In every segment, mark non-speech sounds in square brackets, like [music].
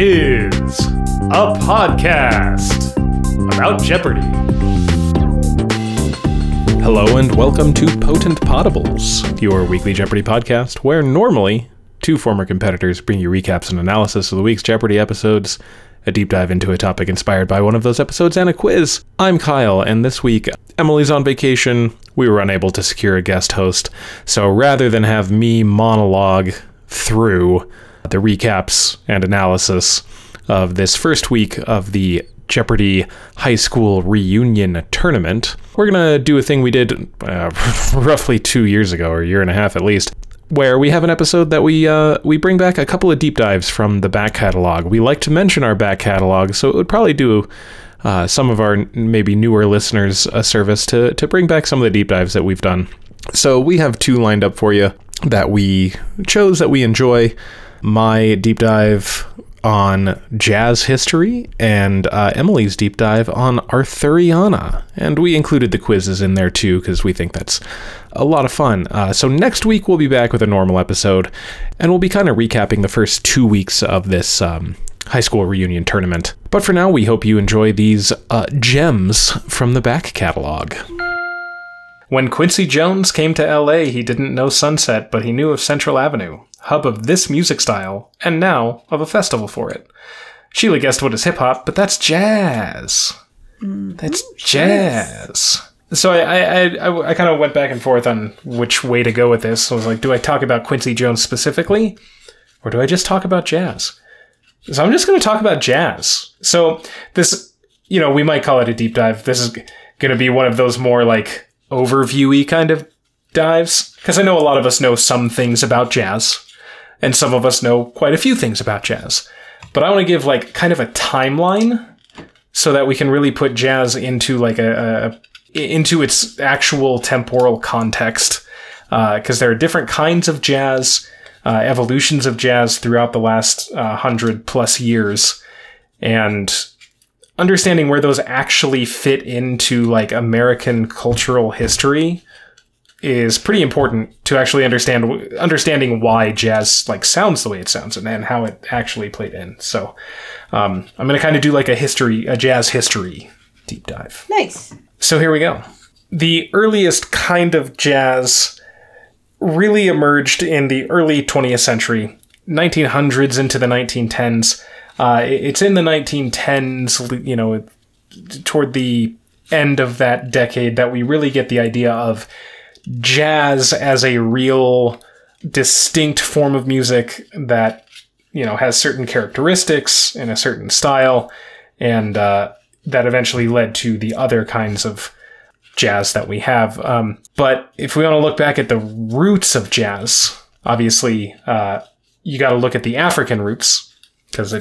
is a podcast about Jeopardy! Hello and welcome to Potent Potables, your weekly Jeopardy podcast, where normally two former competitors bring you recaps and analysis of the week's Jeopardy episodes, a deep dive into a topic inspired by one of those episodes, and a quiz. I'm Kyle, and this week Emily's on vacation. We were unable to secure a guest host, so rather than have me monologue through the recaps and analysis of this first week of the Jeopardy High School Reunion Tournament, we're going to do a thing we did uh, [laughs] roughly two years ago, or a year and a half at least, where we have an episode that we uh, we bring back a couple of deep dives from the back catalog. We like to mention our back catalog, so it would probably do uh, some of our maybe newer listeners a service to to bring back some of the deep dives that we've done. So we have two lined up for you that we chose that we enjoy. My deep dive on jazz history and uh, Emily's deep dive on Arthuriana. And we included the quizzes in there too because we think that's a lot of fun. Uh, so next week we'll be back with a normal episode and we'll be kind of recapping the first two weeks of this um, high school reunion tournament. But for now, we hope you enjoy these uh, gems from the back catalog. When Quincy Jones came to LA, he didn't know Sunset, but he knew of Central Avenue, hub of this music style, and now of a festival for it. Sheila guessed what is hip hop, but that's jazz. Mm, that's jazz. So I I, I, I, I kind of went back and forth on which way to go with this. I was like, do I talk about Quincy Jones specifically, or do I just talk about jazz? So I'm just going to talk about jazz. So this, you know, we might call it a deep dive. This is going to be one of those more like overviewy kind of dives because I know a lot of us know some things about jazz and some of us know quite a few things about jazz. But I want to give like kind of a timeline so that we can really put jazz into like a, a into its actual temporal context because uh, there are different kinds of jazz uh, evolutions of jazz throughout the last uh, hundred plus years, and understanding where those actually fit into like American cultural history is pretty important to actually understand understanding why jazz like sounds the way it sounds and then how it actually played in. So um, I'm gonna kind of do like a history, a jazz history deep dive. Nice. So here we go. The earliest kind of jazz really emerged in the early 20th century, 1900s into the 1910s. Uh, it's in the 1910s, you know, toward the end of that decade that we really get the idea of jazz as a real distinct form of music that you know has certain characteristics and a certain style and uh, that eventually led to the other kinds of jazz that we have. Um, but if we want to look back at the roots of jazz obviously uh, you got to look at the african roots because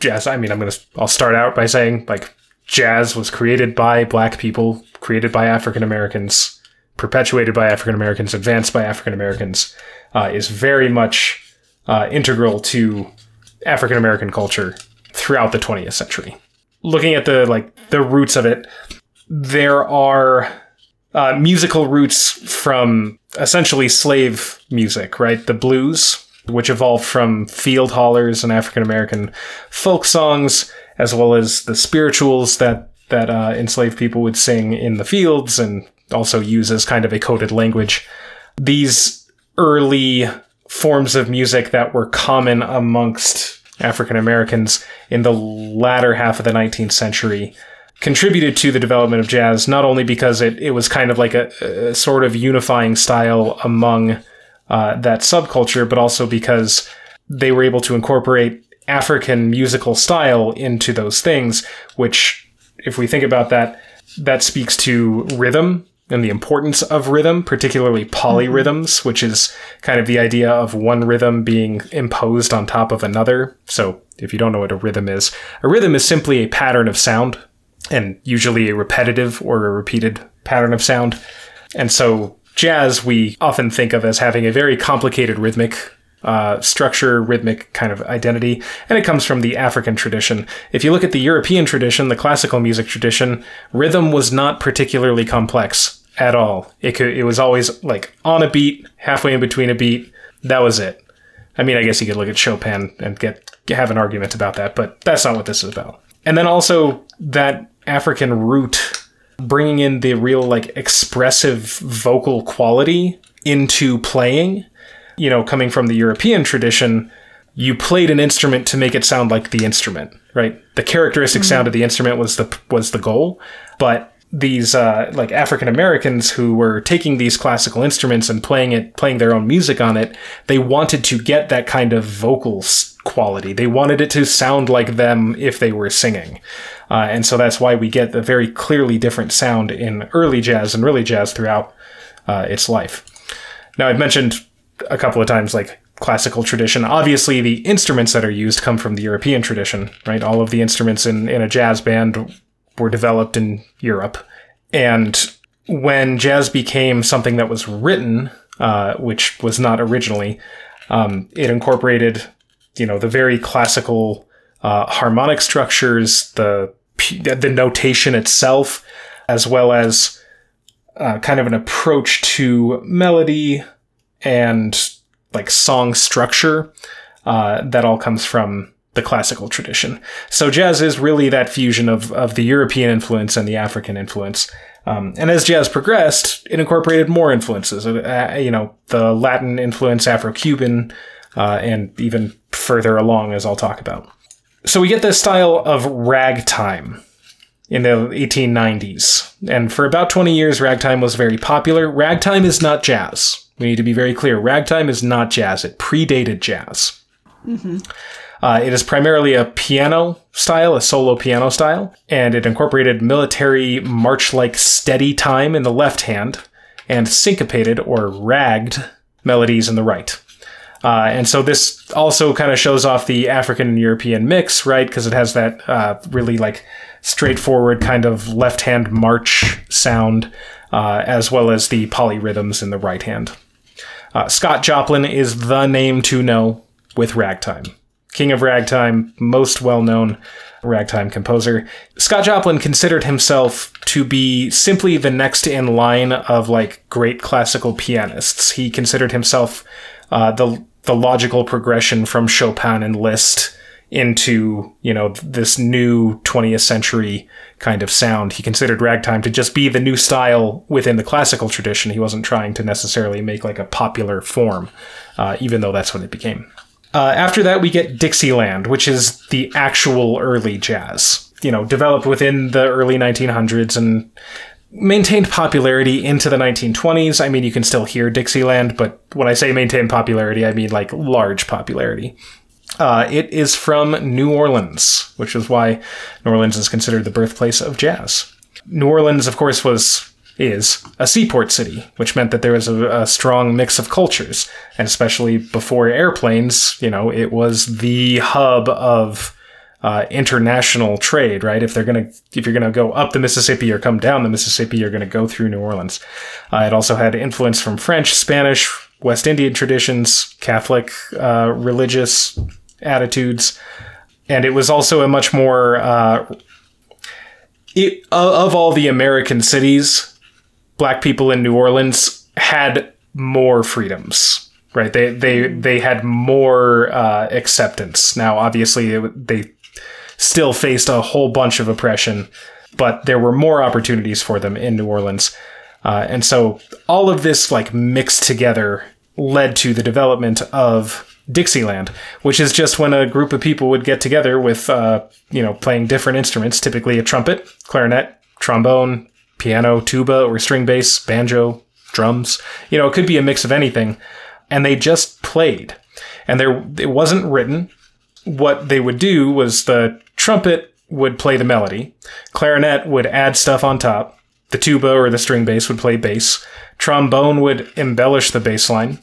jazz i mean i'm gonna i'll start out by saying like jazz was created by black people created by african americans perpetuated by African Americans, advanced by African Americans, uh, is very much uh, integral to African American culture throughout the 20th century. Looking at the like the roots of it, there are uh, musical roots from essentially slave music, right? The blues, which evolved from field hollers and African American folk songs, as well as the spirituals that that uh, enslaved people would sing in the fields and also use as kind of a coded language. These early forms of music that were common amongst African Americans in the latter half of the 19th century contributed to the development of jazz, not only because it, it was kind of like a, a sort of unifying style among uh, that subculture, but also because they were able to incorporate African musical style into those things, which, if we think about that, that speaks to rhythm and the importance of rhythm, particularly polyrhythms, mm-hmm. which is kind of the idea of one rhythm being imposed on top of another. So, if you don't know what a rhythm is, a rhythm is simply a pattern of sound, and usually a repetitive or a repeated pattern of sound. And so, jazz we often think of as having a very complicated rhythmic uh, structure, rhythmic kind of identity, and it comes from the African tradition. If you look at the European tradition, the classical music tradition, rhythm was not particularly complex at all. It could it was always like on a beat, halfway in between a beat. That was it. I mean, I guess you could look at Chopin and get have an argument about that, but that's not what this is about. And then also that African root bringing in the real like expressive vocal quality into playing, you know, coming from the European tradition, you played an instrument to make it sound like the instrument, right? The characteristic mm-hmm. sound of the instrument was the was the goal, but these uh, like African Americans who were taking these classical instruments and playing it, playing their own music on it, they wanted to get that kind of vocal quality. They wanted it to sound like them if they were singing, uh, and so that's why we get the very clearly different sound in early jazz and really jazz throughout uh, its life. Now, I've mentioned a couple of times like classical tradition. Obviously, the instruments that are used come from the European tradition, right? All of the instruments in, in a jazz band were developed in Europe. And when jazz became something that was written, uh, which was not originally, um, it incorporated, you know, the very classical uh, harmonic structures, the the notation itself, as well as uh, kind of an approach to melody and like song structure uh, that all comes from the classical tradition. So jazz is really that fusion of, of the European influence and the African influence. Um, and as jazz progressed, it incorporated more influences. Uh, you know, the Latin influence, Afro-Cuban, uh, and even further along, as I'll talk about. So we get this style of ragtime in the 1890s. And for about 20 years, ragtime was very popular. Ragtime is not jazz. We need to be very clear. Ragtime is not jazz. It predated jazz. Mm-hmm. Uh, it is primarily a piano style, a solo piano style, and it incorporated military march like steady time in the left hand and syncopated or ragged melodies in the right. Uh, and so this also kind of shows off the African and European mix, right? Because it has that uh, really like straightforward kind of left hand march sound, uh, as well as the polyrhythms in the right hand. Uh, Scott Joplin is the name to know with ragtime. King of Ragtime, most well known ragtime composer. Scott Joplin considered himself to be simply the next in line of like great classical pianists. He considered himself uh, the the logical progression from Chopin and Liszt into you know this new 20th century kind of sound. He considered ragtime to just be the new style within the classical tradition. He wasn't trying to necessarily make like a popular form, uh, even though that's what it became. Uh, after that, we get Dixieland, which is the actual early jazz. You know, developed within the early 1900s and maintained popularity into the 1920s. I mean, you can still hear Dixieland, but when I say maintained popularity, I mean like large popularity. Uh, it is from New Orleans, which is why New Orleans is considered the birthplace of jazz. New Orleans, of course, was is a seaport city, which meant that there was a, a, strong mix of cultures. And especially before airplanes, you know, it was the hub of uh, international trade, right? If they're gonna, if you're gonna go up the Mississippi or come down the Mississippi, you're gonna go through New Orleans. Uh, it also had influence from French, Spanish, West Indian traditions, Catholic uh, religious attitudes, and it was also a much more uh, it, of all the American cities, black people in New Orleans had more freedoms, right? They they they had more uh, acceptance. Now, obviously, it, they still faced a whole bunch of oppression, but there were more opportunities for them in New Orleans. Uh, and so all of this like mixed together led to the development of Dixieland, which is just when a group of people would get together with, uh, you know, playing different instruments, typically a trumpet, clarinet, trombone, piano, tuba, or string bass, banjo, drums. You know, it could be a mix of anything. And they just played. And there it wasn't written. What they would do was the trumpet would play the melody, clarinet would add stuff on top, the tuba or the string bass would play bass, trombone would embellish the bass line,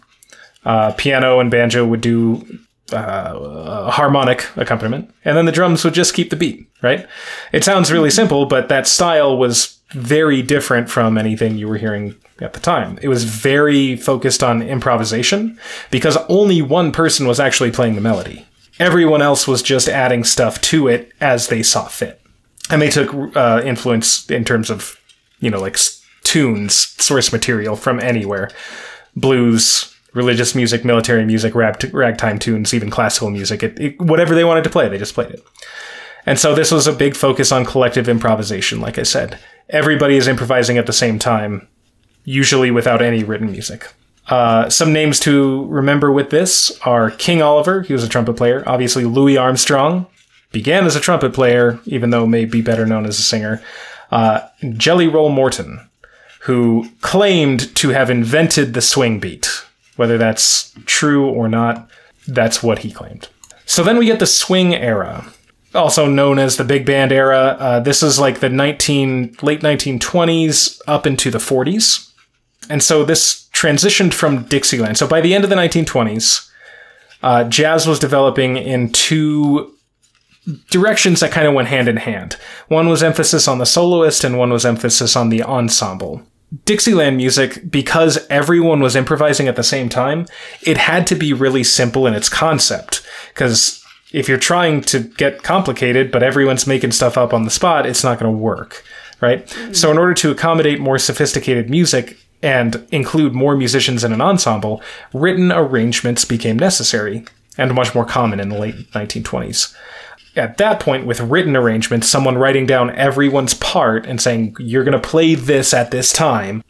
uh, piano and banjo would do uh, harmonic accompaniment, and then the drums would just keep the beat, right? It sounds really simple, but that style was very different from anything you were hearing at the time. It was very focused on improvisation because only one person was actually playing the melody. Everyone else was just adding stuff to it as they saw fit. And they took uh, influence in terms of, you know, like tunes, source material from anywhere blues, religious music, military music, rag, ragtime tunes, even classical music. It, it, whatever they wanted to play, they just played it. And so this was a big focus on collective improvisation, like I said. Everybody is improvising at the same time, usually without any written music. Uh, some names to remember with this are King Oliver, he was a trumpet player. Obviously, Louis Armstrong began as a trumpet player, even though may be better known as a singer. Uh, Jelly Roll Morton, who claimed to have invented the swing beat. Whether that's true or not, that's what he claimed. So then we get the swing era, also known as the big band era. Uh, this is like the 19 late 1920s up into the 40s. And so this transitioned from Dixieland. So by the end of the 1920s, uh, jazz was developing in two directions that kind of went hand in hand. One was emphasis on the soloist, and one was emphasis on the ensemble. Dixieland music, because everyone was improvising at the same time, it had to be really simple in its concept. Because if you're trying to get complicated, but everyone's making stuff up on the spot, it's not going to work, right? Mm-hmm. So, in order to accommodate more sophisticated music and include more musicians in an ensemble, written arrangements became necessary and much more common in the late 1920s at that point with written arrangements, someone writing down everyone's part and saying, you're going to play this at this time.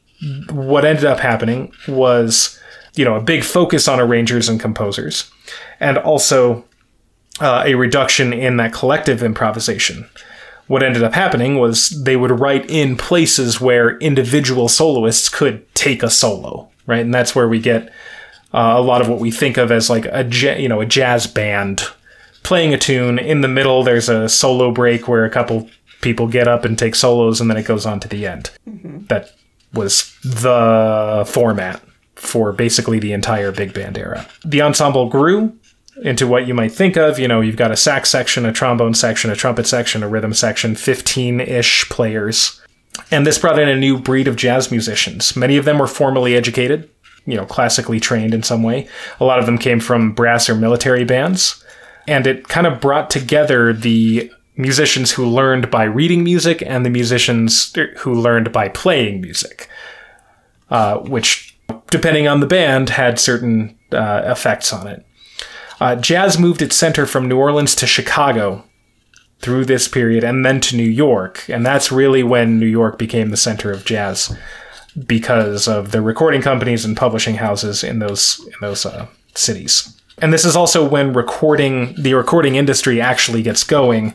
What ended up happening was, you know, a big focus on arrangers and composers, and also uh, a reduction in that collective improvisation. What ended up happening was they would write in places where individual soloists could take a solo, right? And that's where we get uh, a lot of what we think of as like a you know a jazz band playing a tune. In the middle, there's a solo break where a couple people get up and take solos, and then it goes on to the end. Mm-hmm. That was the format for basically the entire big band era. The ensemble grew into what you might think of. You know, you've got a sax section, a trombone section, a trumpet section, a rhythm section, 15 ish players. And this brought in a new breed of jazz musicians. Many of them were formally educated, you know, classically trained in some way. A lot of them came from brass or military bands and it kind of brought together the musicians who learned by reading music and the musicians who learned by playing music, uh, which, depending on the band, had certain uh, effects on it. Uh, jazz moved its center from New Orleans to Chicago through this period and then to New York, and that's really when New York became the center of jazz because of the recording companies and publishing houses in those in those uh, cities. And this is also when recording, the recording industry actually gets going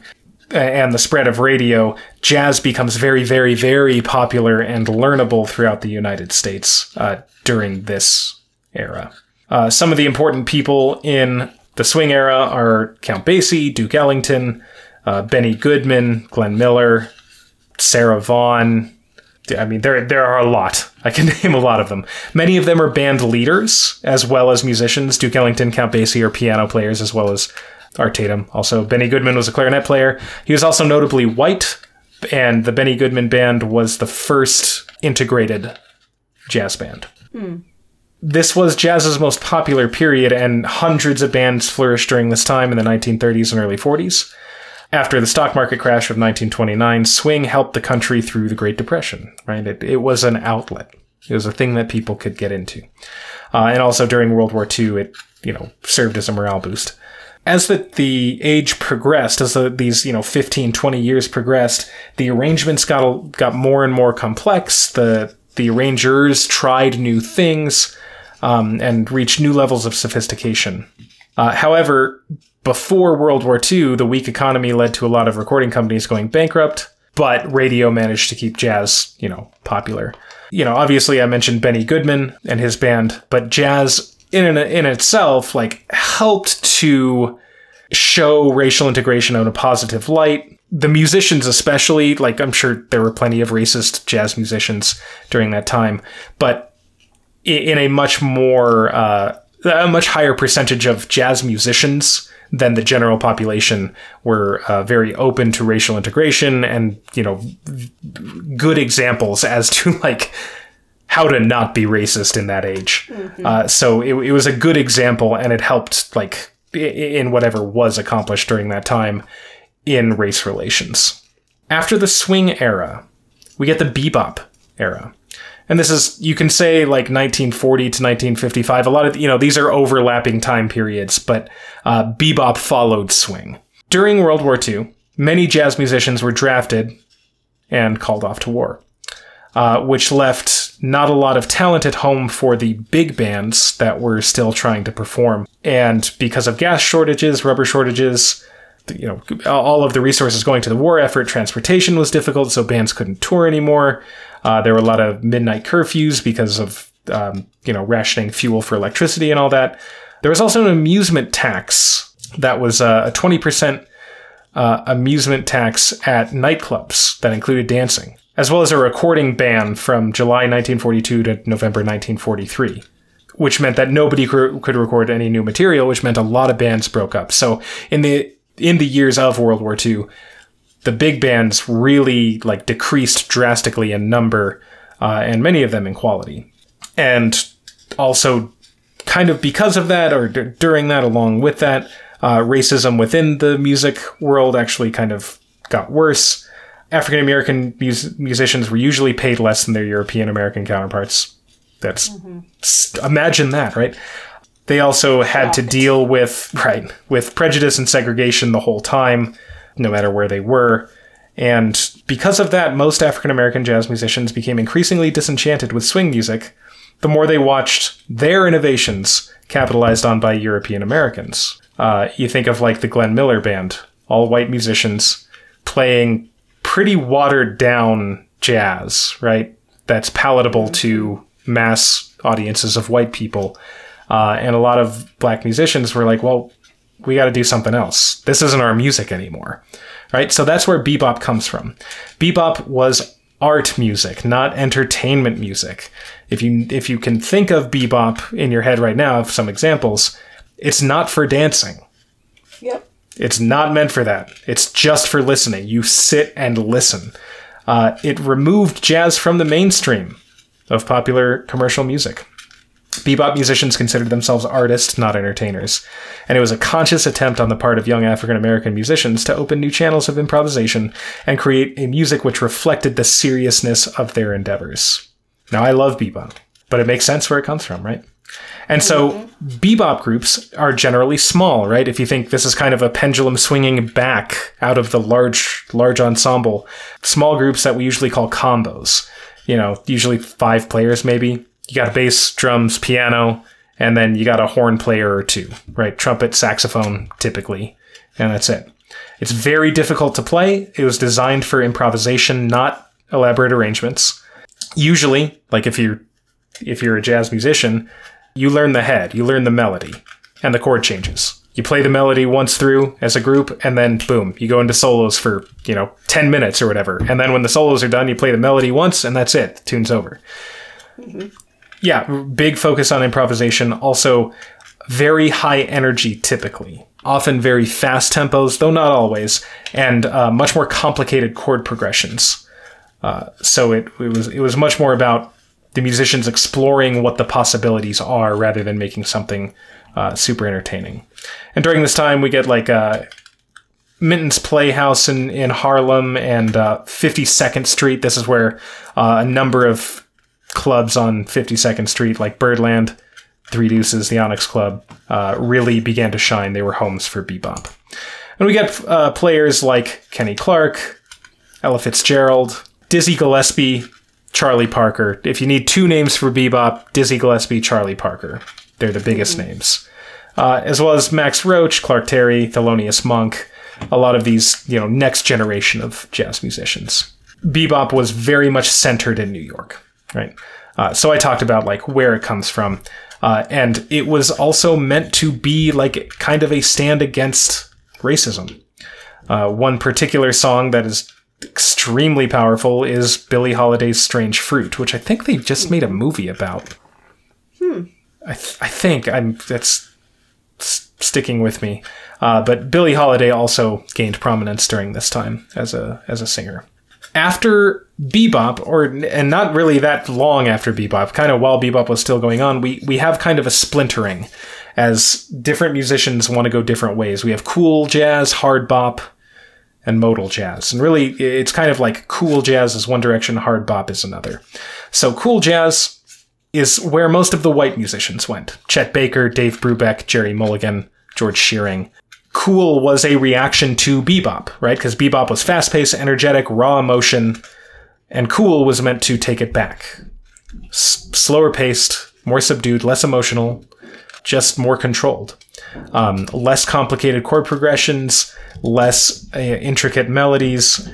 and the spread of radio, jazz becomes very, very, very popular and learnable throughout the United States uh, during this era. Uh, some of the important people in the swing era are Count Basie, Duke Ellington, uh, Benny Goodman, Glenn Miller, Sarah Vaughan, I mean, there there are a lot. I can [laughs] name a lot of them. Many of them are band leaders as well as musicians. Duke Ellington, Count Basie are piano players as well as Art Tatum. Also, Benny Goodman was a clarinet player. He was also notably white, and the Benny Goodman Band was the first integrated jazz band. Hmm. This was jazz's most popular period, and hundreds of bands flourished during this time in the 1930s and early 40s. After the stock market crash of 1929, swing helped the country through the Great Depression, right? It, it was an outlet. It was a thing that people could get into. Uh, and also during World War II, it, you know, served as a morale boost. As the, the age progressed, as the, these, you know, 15, 20 years progressed, the arrangements got, got more and more complex. The, the arrangers tried new things, um, and reached new levels of sophistication. Uh, however, before World War II, the weak economy led to a lot of recording companies going bankrupt, but radio managed to keep jazz, you know, popular. You know, obviously I mentioned Benny Goodman and his band, but jazz in in itself like helped to show racial integration in a positive light. The musicians especially, like I'm sure there were plenty of racist jazz musicians during that time, but in a much more uh, a much higher percentage of jazz musicians than the general population were uh, very open to racial integration and you know good examples as to [laughs] like how to not be racist in that age. Mm-hmm. Uh, so it, it was a good example, and it helped like in whatever was accomplished during that time in race relations. After the swing era, we get the bebop era. And this is you can say like 1940 to 1955 a lot of you know these are overlapping time periods but uh, bebop followed swing. During world war ii many jazz musicians were drafted and called off to war uh, which left not a lot of talent at home for the big bands that were still trying to perform. And because of gas shortages rubber shortages you know all of the resources going to the war effort transportation was difficult so bands couldn't tour anymore uh, there were a lot of midnight curfews because of um, you know rationing fuel for electricity and all that. There was also an amusement tax that was uh, a twenty percent uh, amusement tax at nightclubs that included dancing, as well as a recording ban from July 1942 to November 1943 which meant that nobody could record any new material, which meant a lot of bands broke up. So in the in the years of World War II, the big bands really like decreased drastically in number uh, and many of them in quality. And also kind of because of that or d- during that along with that uh, racism within the music world actually kind of got worse. African american mus- musicians were usually paid less than their european american counterparts. That's mm-hmm. imagine that right they also had to deal with right with prejudice and segregation the whole time no matter where they were. And because of that, most African American jazz musicians became increasingly disenchanted with swing music the more they watched their innovations capitalized on by European Americans. Uh, you think of like the Glenn Miller Band, all white musicians playing pretty watered down jazz, right? That's palatable to mass audiences of white people. Uh, and a lot of black musicians were like, well, we got to do something else. This isn't our music anymore. Right? So that's where bebop comes from. Bebop was art music, not entertainment music. If you if you can think of bebop in your head right now, some examples, it's not for dancing. Yep. It's not meant for that. It's just for listening. You sit and listen. Uh, it removed jazz from the mainstream of popular commercial music. Bebop musicians considered themselves artists, not entertainers, and it was a conscious attempt on the part of young African American musicians to open new channels of improvisation and create a music which reflected the seriousness of their endeavors. Now, I love bebop, but it makes sense where it comes from, right? And so mm-hmm. bebop groups are generally small, right? If you think this is kind of a pendulum swinging back out of the large large ensemble, small groups that we usually call combos. You know, usually five players maybe, you got bass, drums, piano, and then you got a horn player or two, right? Trumpet, saxophone, typically, and that's it. It's very difficult to play. It was designed for improvisation, not elaborate arrangements. Usually, like if you're if you're a jazz musician, you learn the head, you learn the melody, and the chord changes. You play the melody once through as a group, and then boom, you go into solos for, you know, 10 minutes or whatever. And then when the solos are done, you play the melody once, and that's it. The tune's over. Mm-hmm yeah, big focus on improvisation. Also, very high energy typically. Often very fast tempos, though not always, and uh, much more complicated chord progressions. Uh, so it, it was it was much more about the musicians exploring what the possibilities are rather than making something uh, super entertaining. And during this time, we get like uh, Minton's Playhouse in, in Harlem and uh, 52nd Street. This is where uh, a number of clubs on 52nd Street, like Birdland, Three Deuces, the Onyx Club, uh, really began to shine. They were homes for bebop. And we get uh, players like Kenny Clarke, Ella Fitzgerald, Dizzy Gillespie, Charlie Parker. If you need two names for bebop, Dizzy Gillespie, Charlie Parker. They're the biggest mm-hmm. names. Uh, as well as Max Roach, Clark Terry, Thelonious Monk, a lot of these, you know, next generation of jazz musicians. Bebop was very much centered in New York right? Uh, so I talked about like where it comes from, uh, and it was also meant to be like kind of a stand against racism. Uh, one particular song that is extremely powerful is Billie Holiday's "Strange Fruit," which I think they just made a movie about. Hmm. I, th- I think I'm that's s- sticking with me. Uh, but Billie Holiday also gained prominence during this time as a as a singer after bebop or and not really that long after bebop kind of while bebop was still going on we we have kind of a splintering as different musicians want to go different ways we have cool jazz hard bop and modal jazz. And really, it's kind of like cool jazz is one direction, hard bop is another. So cool jazz is where most of the white musicians went. Chet Baker, Dave Brubeck, Gerry Mulligan, George Shearing. Cool was a reaction to bebop, right? Because bebop was fast paced, energetic, raw emotion, and cool was meant to take it back. S- slower paced, more subdued, less emotional, just more controlled. Um, less complicated chord progressions, less uh, intricate melodies.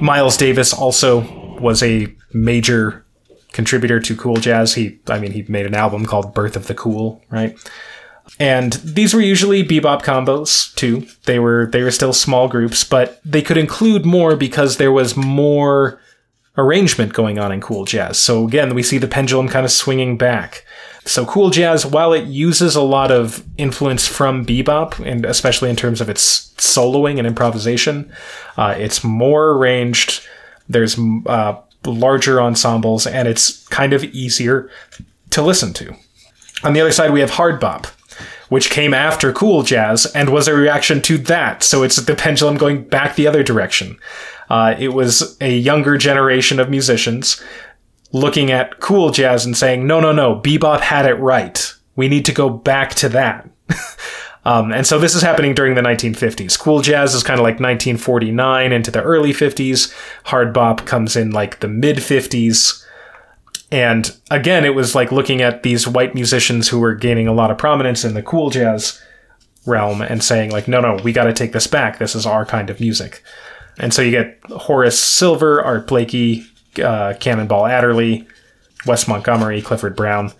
Miles Davis also was a major contributor to cool jazz. He, I mean, he made an album called Birth of the Cool, right? And these were usually bebop combos too. They were they were still small groups, but they could include more because there was more arrangement going on in cool jazz. So again, we see the pendulum kind of swinging back. So cool jazz, while it uses a lot of influence from bebop, and especially in terms of its soloing and improvisation, uh, it's more arranged. There's uh, larger ensembles, and it's kind of easier to listen to. On the other side, we have hard bop, which came after cool jazz and was a reaction to that. So it's the pendulum going back the other direction. Uh, it was a younger generation of musicians looking at cool jazz and saying, no, no, no, bebop had it right. We need to go back to that. [laughs] um, and so this is happening during the 1950s. Cool jazz is kind of like 1949 into the early 50s. Hard bop comes in like the mid 50s. And again, it was like looking at these white musicians who were gaining a lot of prominence in the cool jazz realm and saying, like, no, no, we got to take this back. This is our kind of music. And so you get Horace Silver, Art Blakey, uh, Cannonball Adderley, Wes Montgomery, Clifford Brown.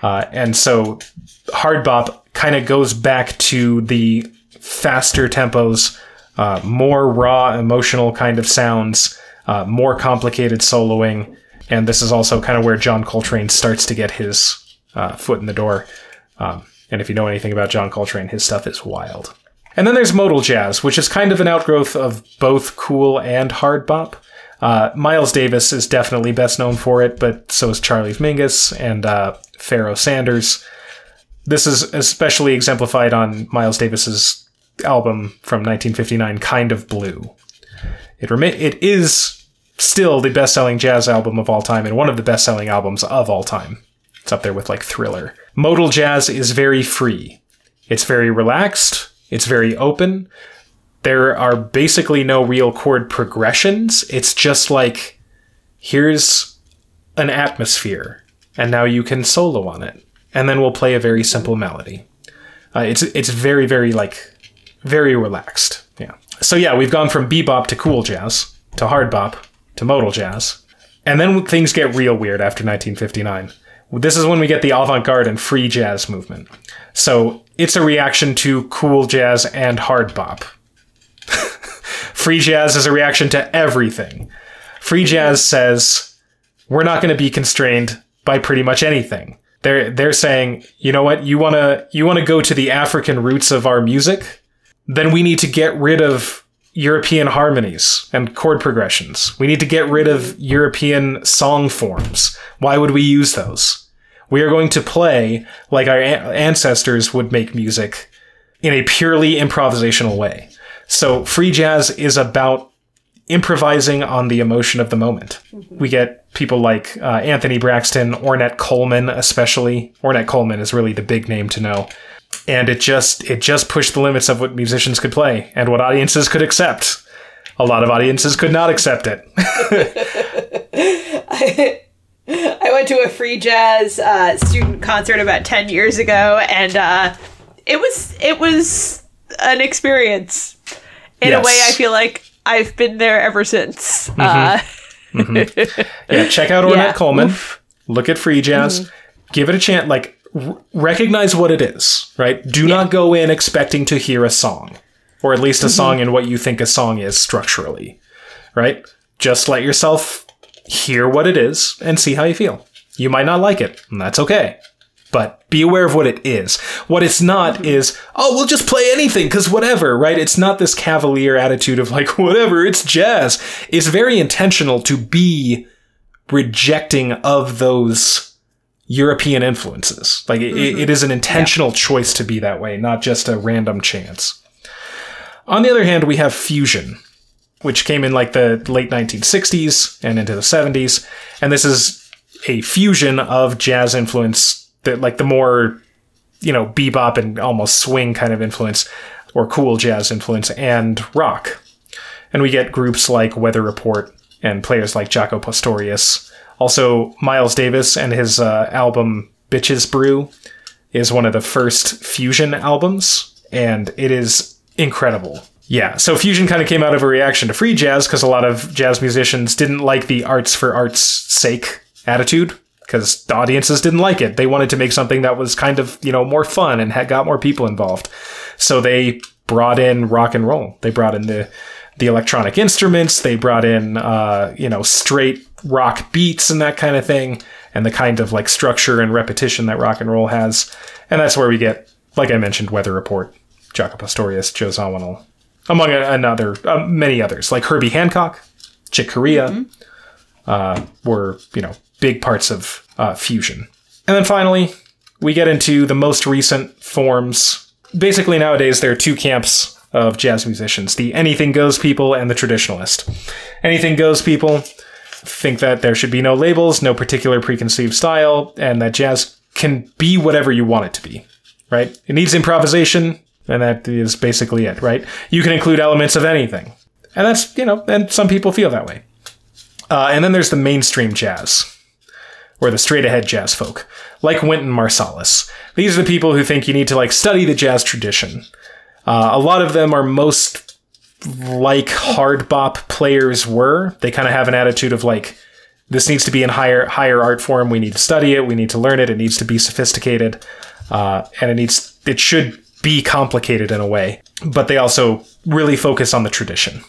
Uh, and so hard bop kind of goes back to the faster tempos, uh, more raw emotional kind of sounds, uh, more complicated soloing. And this is also kind of where John Coltrane starts to get his uh, foot in the door. Um, and if you know anything about John Coltrane, his stuff is wild. And then there's modal jazz, which is kind of an outgrowth of both cool and hard bop. Uh, Miles Davis is definitely best known for it, but so is Charlie Mingus and uh, Sanders. This is especially exemplified on Miles Davis's album from 1959, Kind of Blue. It remi- it is still the best-selling jazz album of all time and one of the best-selling albums of all time. It's up there with like Thriller. Modal jazz is very free. It's very relaxed. It's very open. There are basically no real chord progressions. It's just like, here's an atmosphere, and now you can solo on it, and then we'll play a very simple melody. Uh, it's it's very very like very relaxed. Yeah. So yeah, we've gone from bebop to cool jazz to hard bop to modal jazz, and then things get real weird after 1959. This is when we get the avant-garde and free jazz movement. So it's a reaction to cool jazz and hard bop. [laughs] free jazz is a reaction to everything. Free jazz says we're not going to be constrained by pretty much anything. They're they're saying, you know what, you wanna you wanna go to the African roots of our music, then we need to get rid of European harmonies and chord progressions. We need to get rid of European song forms. Why would we use those? We are going to play like our ancestors would make music in a purely improvisational way. So free jazz is about improvising on the emotion of the moment. Mm-hmm. We get people like uh, Anthony Braxton, Ornette Coleman, especially. Ornette Coleman is really the big name to know. And it just it just pushed the limits of what musicians could play and what audiences could accept. A lot of audiences could not accept it. I, [laughs] I went to a free jazz uh, student concert about ten years ago, and uh, it was it was an experience. In yes. a way, I feel like I've been there ever since. Mm-hmm. Uh, mm-hmm. Yeah, check out [laughs] Ornette yeah. Coleman. Oof. Look at free jazz. Mm-hmm. Give it a chance. Like r- recognize what it is. Right. Do yeah. not go in expecting to hear a song, or at least a mm-hmm. song in what you think a song is structurally. Right. Just let yourself hear what it is and see how you feel. You might not like it, and that's okay but be aware of what it is. What it's not is, oh, we'll just play anything because whatever, right? It's not this cavalier attitude of like, [laughs] whatever, it's jazz. It's very intentional to be rejecting of those European influences. Like, mm-hmm. it, it is an intentional yeah. choice to be that way, not just a random chance. On the other hand, we have fusion. which came in like the late 1960s and into the 70s. And this is a fusion of jazz influence, that like the more, you know, bebop and almost swing kind of influence or cool jazz influence and rock. And we get groups like Weather Report and players like Jaco Pastorius. Also, Miles Davis and his uh, album Bitches Brew is one of the first fusion albums, and it is incredible. Yeah, so fusion kind of came out of a reaction to free jazz because a lot of jazz musicians didn't like the arts for art's sake attitude because the audiences didn't like it. They wanted to make something that was kind of, you know, more fun and had got more people involved. So they brought in rock and roll. They brought in the the electronic instruments. They brought in, uh, you know, straight rock beats and that kind of thing, and the kind of like structure and repetition that rock and roll has. And that's where we get, like I mentioned, Weather Report, Jaco Pastorius, Joe Zawinul, among another uh, many others, like Herbie Hancock, Chick Corea, mm-hmm. uh, were you know big parts of uh, fusion. And then finally, we get into the most recent forms. Basically, nowadays there are two camps of jazz musicians the anything goes people and the traditionalist. Anything goes people think that there should be no labels, no particular preconceived style, and that jazz can be whatever you want it to be, right? It needs improvisation, and that is basically it, right? You can include elements of anything. And that's, you know, and some people feel that way. Uh, and then there's the mainstream jazz, or the straight ahead jazz folk, like Wynton Marsalis. These are the people who think you need to like study the jazz tradition. Uh, a lot of them are most like hard bop players were. They kind of have an attitude of like, this needs to be in higher higher art form. We need to study it. We need to learn it. It needs to be sophisticated, uh, and it needs it should be complicated in a way. But they also really focus on the tradition.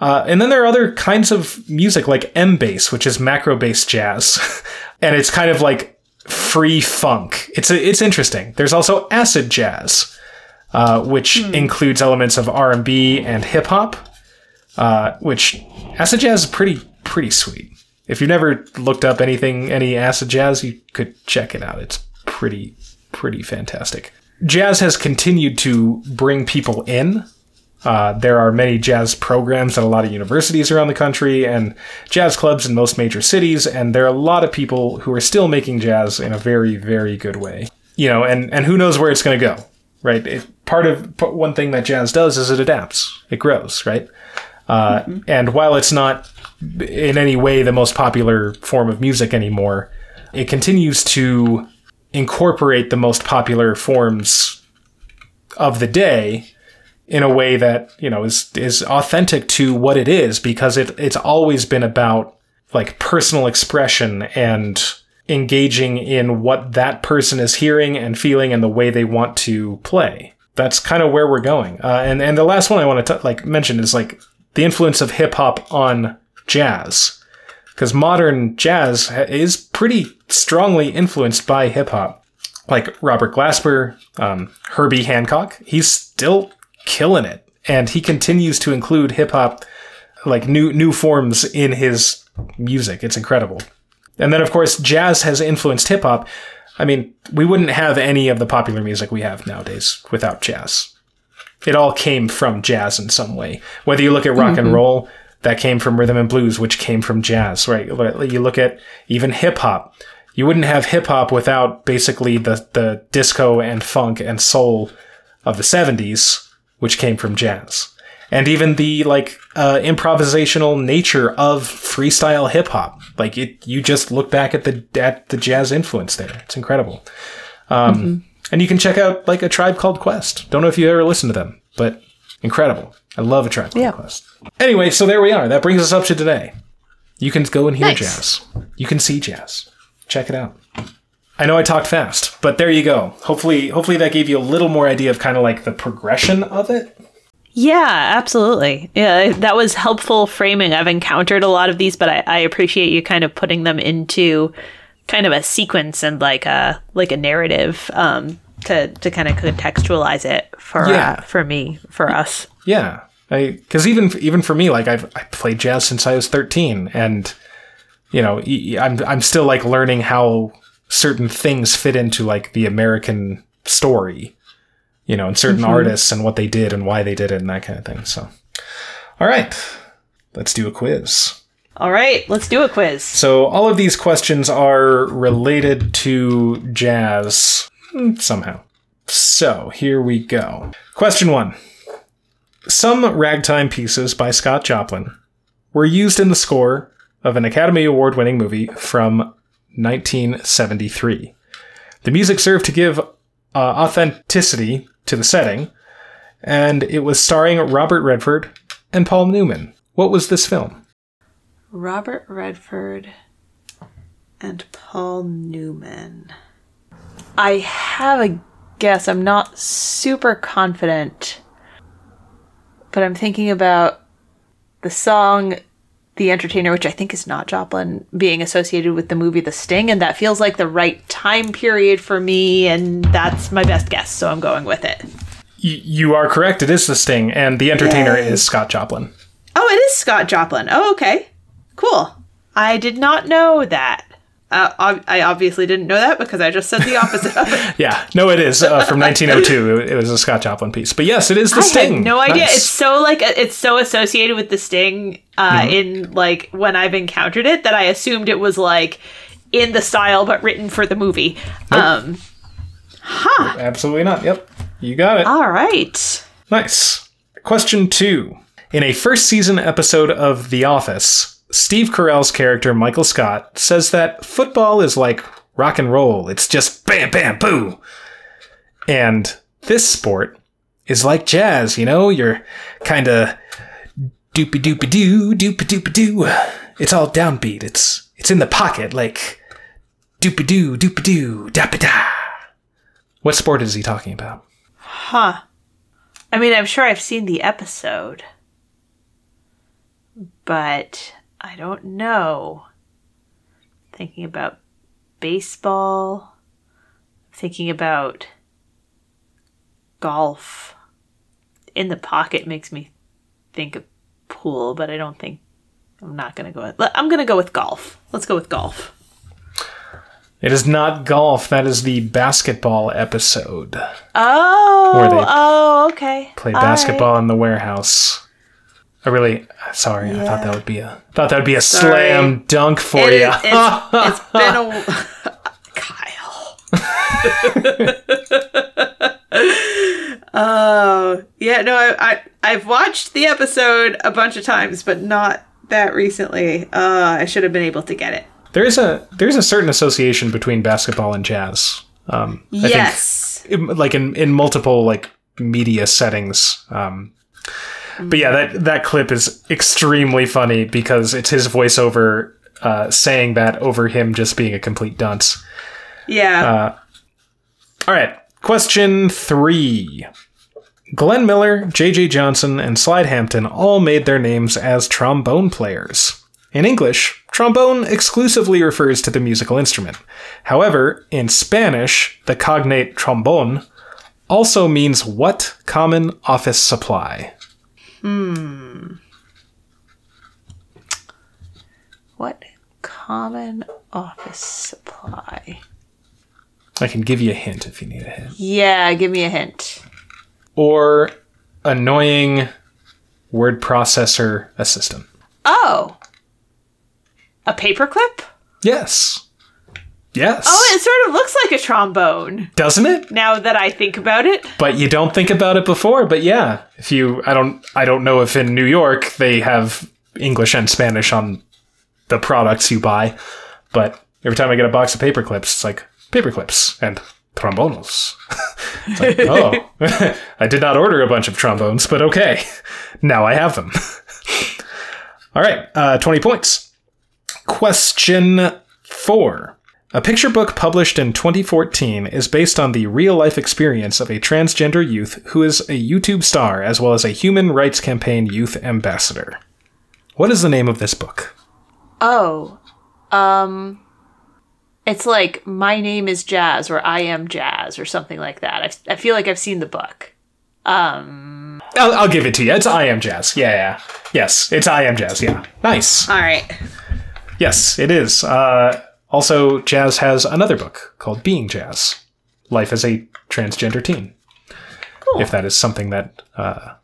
Uh, and then there are other kinds of music like M bass, which is macro bass jazz, [laughs] and it's kind of like free funk. It's a, it's interesting. There's also acid jazz, uh, which hmm. includes elements of R and B and hip hop, uh, which acid jazz is pretty pretty sweet. If you've never looked up anything any acid jazz, you could check it out. It's pretty pretty fantastic. Jazz has continued to bring people in. Uh, there are many jazz programs at a lot of universities around the country and jazz clubs in most major cities, and there are a lot of people who are still making jazz in a very, very good way. You know, and, and who knows where it's going to go, right? It, part of one thing that jazz does is it adapts, it grows, right? Uh, mm-hmm. And while it's not in any way the most popular form of music anymore, it continues to incorporate the most popular forms of the day in a way that you know is is authentic to what it is because it it's always been about like personal expression and engaging in what that person is hearing and feeling and the way they want to play that's kind of where we're going. Uh, and and the last one I want to like mention is like the influence of hip hop on jazz, because modern jazz is pretty strongly influenced by hip hop. Like Robert Glasper, um, Herbie Hancock, he's still killing it, and he continues to include hip hop, like new new forms in his music. It's incredible. And then of course jazz has influenced hip hop I mean, we wouldn't have any of the popular music we have nowadays without jazz. It all came from jazz in some way. Whether you look at rock mm-hmm. and roll, that came from rhythm and blues, which came from jazz, right? You look at even hip hop. You wouldn't have hip hop without basically the, the disco and funk and soul of the 70s, which came from jazz and even the like uh, improvisational nature of freestyle hip hop. Like it, you just look back at the at the jazz influence there. It's incredible. Um, mm-hmm. And you can check out like a tribe called Quest. Don't know if you ever listened to them, but incredible. I love a tribe called yeah. Quest. Anyway, so there we are. That brings us up to today. You can go and hear nice. jazz. You can see jazz. Check it out. I know I talked fast, but there you go. Hopefully, hopefully that gave you a little more idea of kind of like the progression of it yeah, absolutely. Yeah, that was helpful framing. I've encountered a lot of these, but I, I appreciate you kind of putting them into kind of a sequence and like a like a narrative um, to to kind of contextualize it for yeah. uh, for me for us. Yeah, because even even for me, like I've I played jazz since I was thirteen, and you know I'm I'm still like learning how certain things fit into like the American story you know, and certain mm-hmm. artists and what they did and why they did it and that kind of thing. So, all right. let's do a quiz. All right, let's do a quiz. So, all of these questions are related to jazz somehow. So, here we go. Question one Some ragtime pieces by Scott Joplin were used in the score of an Academy Award winning movie from 1973. The music served to give uh, authenticity to the setting, and it was starring Robert Redford and Paul Newman. What was this film? Robert Redford and Paul Newman. I have a guess. I'm not super confident, but I'm thinking about the song The Entertainer, which I think is not Joplin, being associated with the movie The Sting, and that feels like the right time period for me, and that's my best guess, so I'm going with it. Y- you are correct. It is The Sting, and The Entertainer Yay. is Scott Joplin. Oh, it is Scott Joplin. Oh, okay. Cool. I did not know that. Uh, I obviously didn't know that because I just said the opposite of it. [laughs] yeah, no, it is uh, from 1902. It, was a Scott Joplin piece, but yes, it is the I Sting. no idea. Nice. It's so like it's so associated with the Sting uh, mm-hmm. in like when I've encountered it that I assumed it was like in the style but written for the movie. Nope. Um, huh? Absolutely not. Yep, you got it. All right. Nice. Question two. In a first season episode of The Office, Steve Carell's character, Michael Scott, says that football is like rock and roll. It's just bam, bam, boo. And this sport is like jazz, you know? You're kind of doopy doopy doo, doopy doopy doo. It's all downbeat. It's it's in the pocket, like doopy doo, doopy doo, dappa da. What sport is he talking about? Huh. I mean, I'm sure I've seen the episode, but I don't know. Thinking about baseball, thinking about golf. In the pocket makes me think of pool, but I don't think I'm not going to go with I'm going to go with golf. Let's go with golf. It is not golf. That is the basketball episode. Oh, oh, okay. Play basketball right. in the warehouse. I really sorry. Yeah. I thought that would be a thought that would be a sorry. slam dunk for it, you. It's, [laughs] it's been a [laughs] Kyle. [laughs] Oh yeah, no, I, I I've watched the episode a bunch of times, but not that recently. Uh, I should have been able to get it. There is a there's a certain association between basketball and jazz. Um, I yes, think, like in in multiple like media settings. Um, but yeah, that that clip is extremely funny because it's his voiceover uh, saying that over him just being a complete dunce. Yeah. Uh, all right. Question three. Glenn Miller, J.J. Johnson, and Slide Hampton all made their names as trombone players. In English, trombone exclusively refers to the musical instrument. However, in Spanish, the cognate trombone also means what common office supply? Hmm. What common office supply? I can give you a hint if you need a hint. Yeah, give me a hint. Or annoying word processor assistant. Oh. A paperclip? Yes. Yes. Oh, it sort of looks like a trombone. Doesn't it? Now that I think about it. But you don't think about it before, but yeah. If you I don't I don't know if in New York they have English and Spanish on the products you buy, but every time I get a box of paper clips, it's like paper clips and trombonos. [laughs] like, oh, [laughs] I did not order a bunch of trombones, but okay. Now I have them. [laughs] All right, uh, 20 points. Question four. A picture book published in 2014 is based on the real life experience of a transgender youth who is a YouTube star as well as a human rights campaign youth ambassador. What is the name of this book? Oh, um, it's like My Name is Jazz or I Am Jazz or something like that. I, I feel like I've seen the book. Um, I'll, I'll give it to you. It's I Am Jazz. Yeah, yeah. Yes, it's I Am Jazz. Yeah. Nice. All right. Yes, it is. Uh, also, Jazz has another book called Being Jazz Life as a Transgender Teen. Cool. If that is something that uh,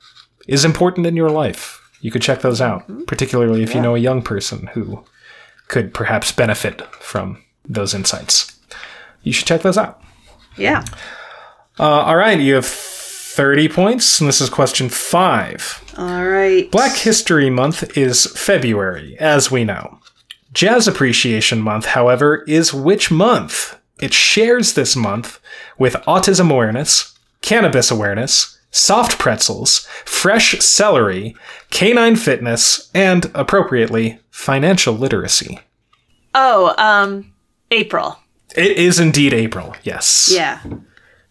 is important in your life, You could check those out, particularly if you know a young person who could perhaps benefit from those insights. You should check those out. Yeah. Uh, all right, you have 30 points, and this is question five. All right. Black History Month is February, as we know. Jazz Appreciation Month, however, is which month? It shares this month with Autism Awareness, Cannabis Awareness, Soft Pretzels, Fresh Celery, Canine Fitness, and, appropriately, Financial Literacy. Oh, um, April. It is indeed April, yes. Yeah.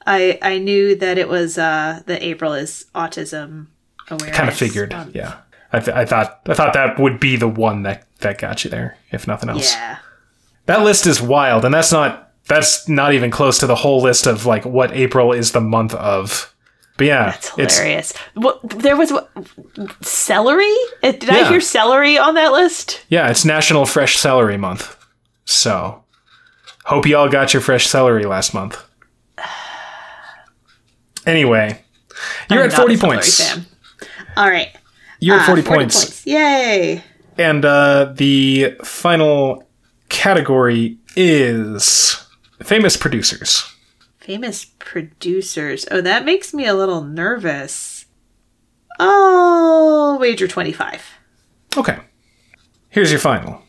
I I knew that it was uh that April is autism awareness. Kind of figured, month. yeah. I, th- I thought I thought that would be the one that, that got you there, if nothing else. Yeah. That list is wild, and that's not that's not even close to the whole list of like what April is the month of. But yeah, That's it's hilarious. What there was what, celery? Uh, Did I hear celery on that list? yeah, it's National Fresh Celery Month. So, hope you all got your fresh celery last month. Anyway, you're I'm at 40 celery points. fan. All right. You're at Uh, 40, points. Yay. And uh, the final category is famous producers. Famous producers. Oh, that makes me a little nervous. Oh, wager 25. Okay. Here's your final.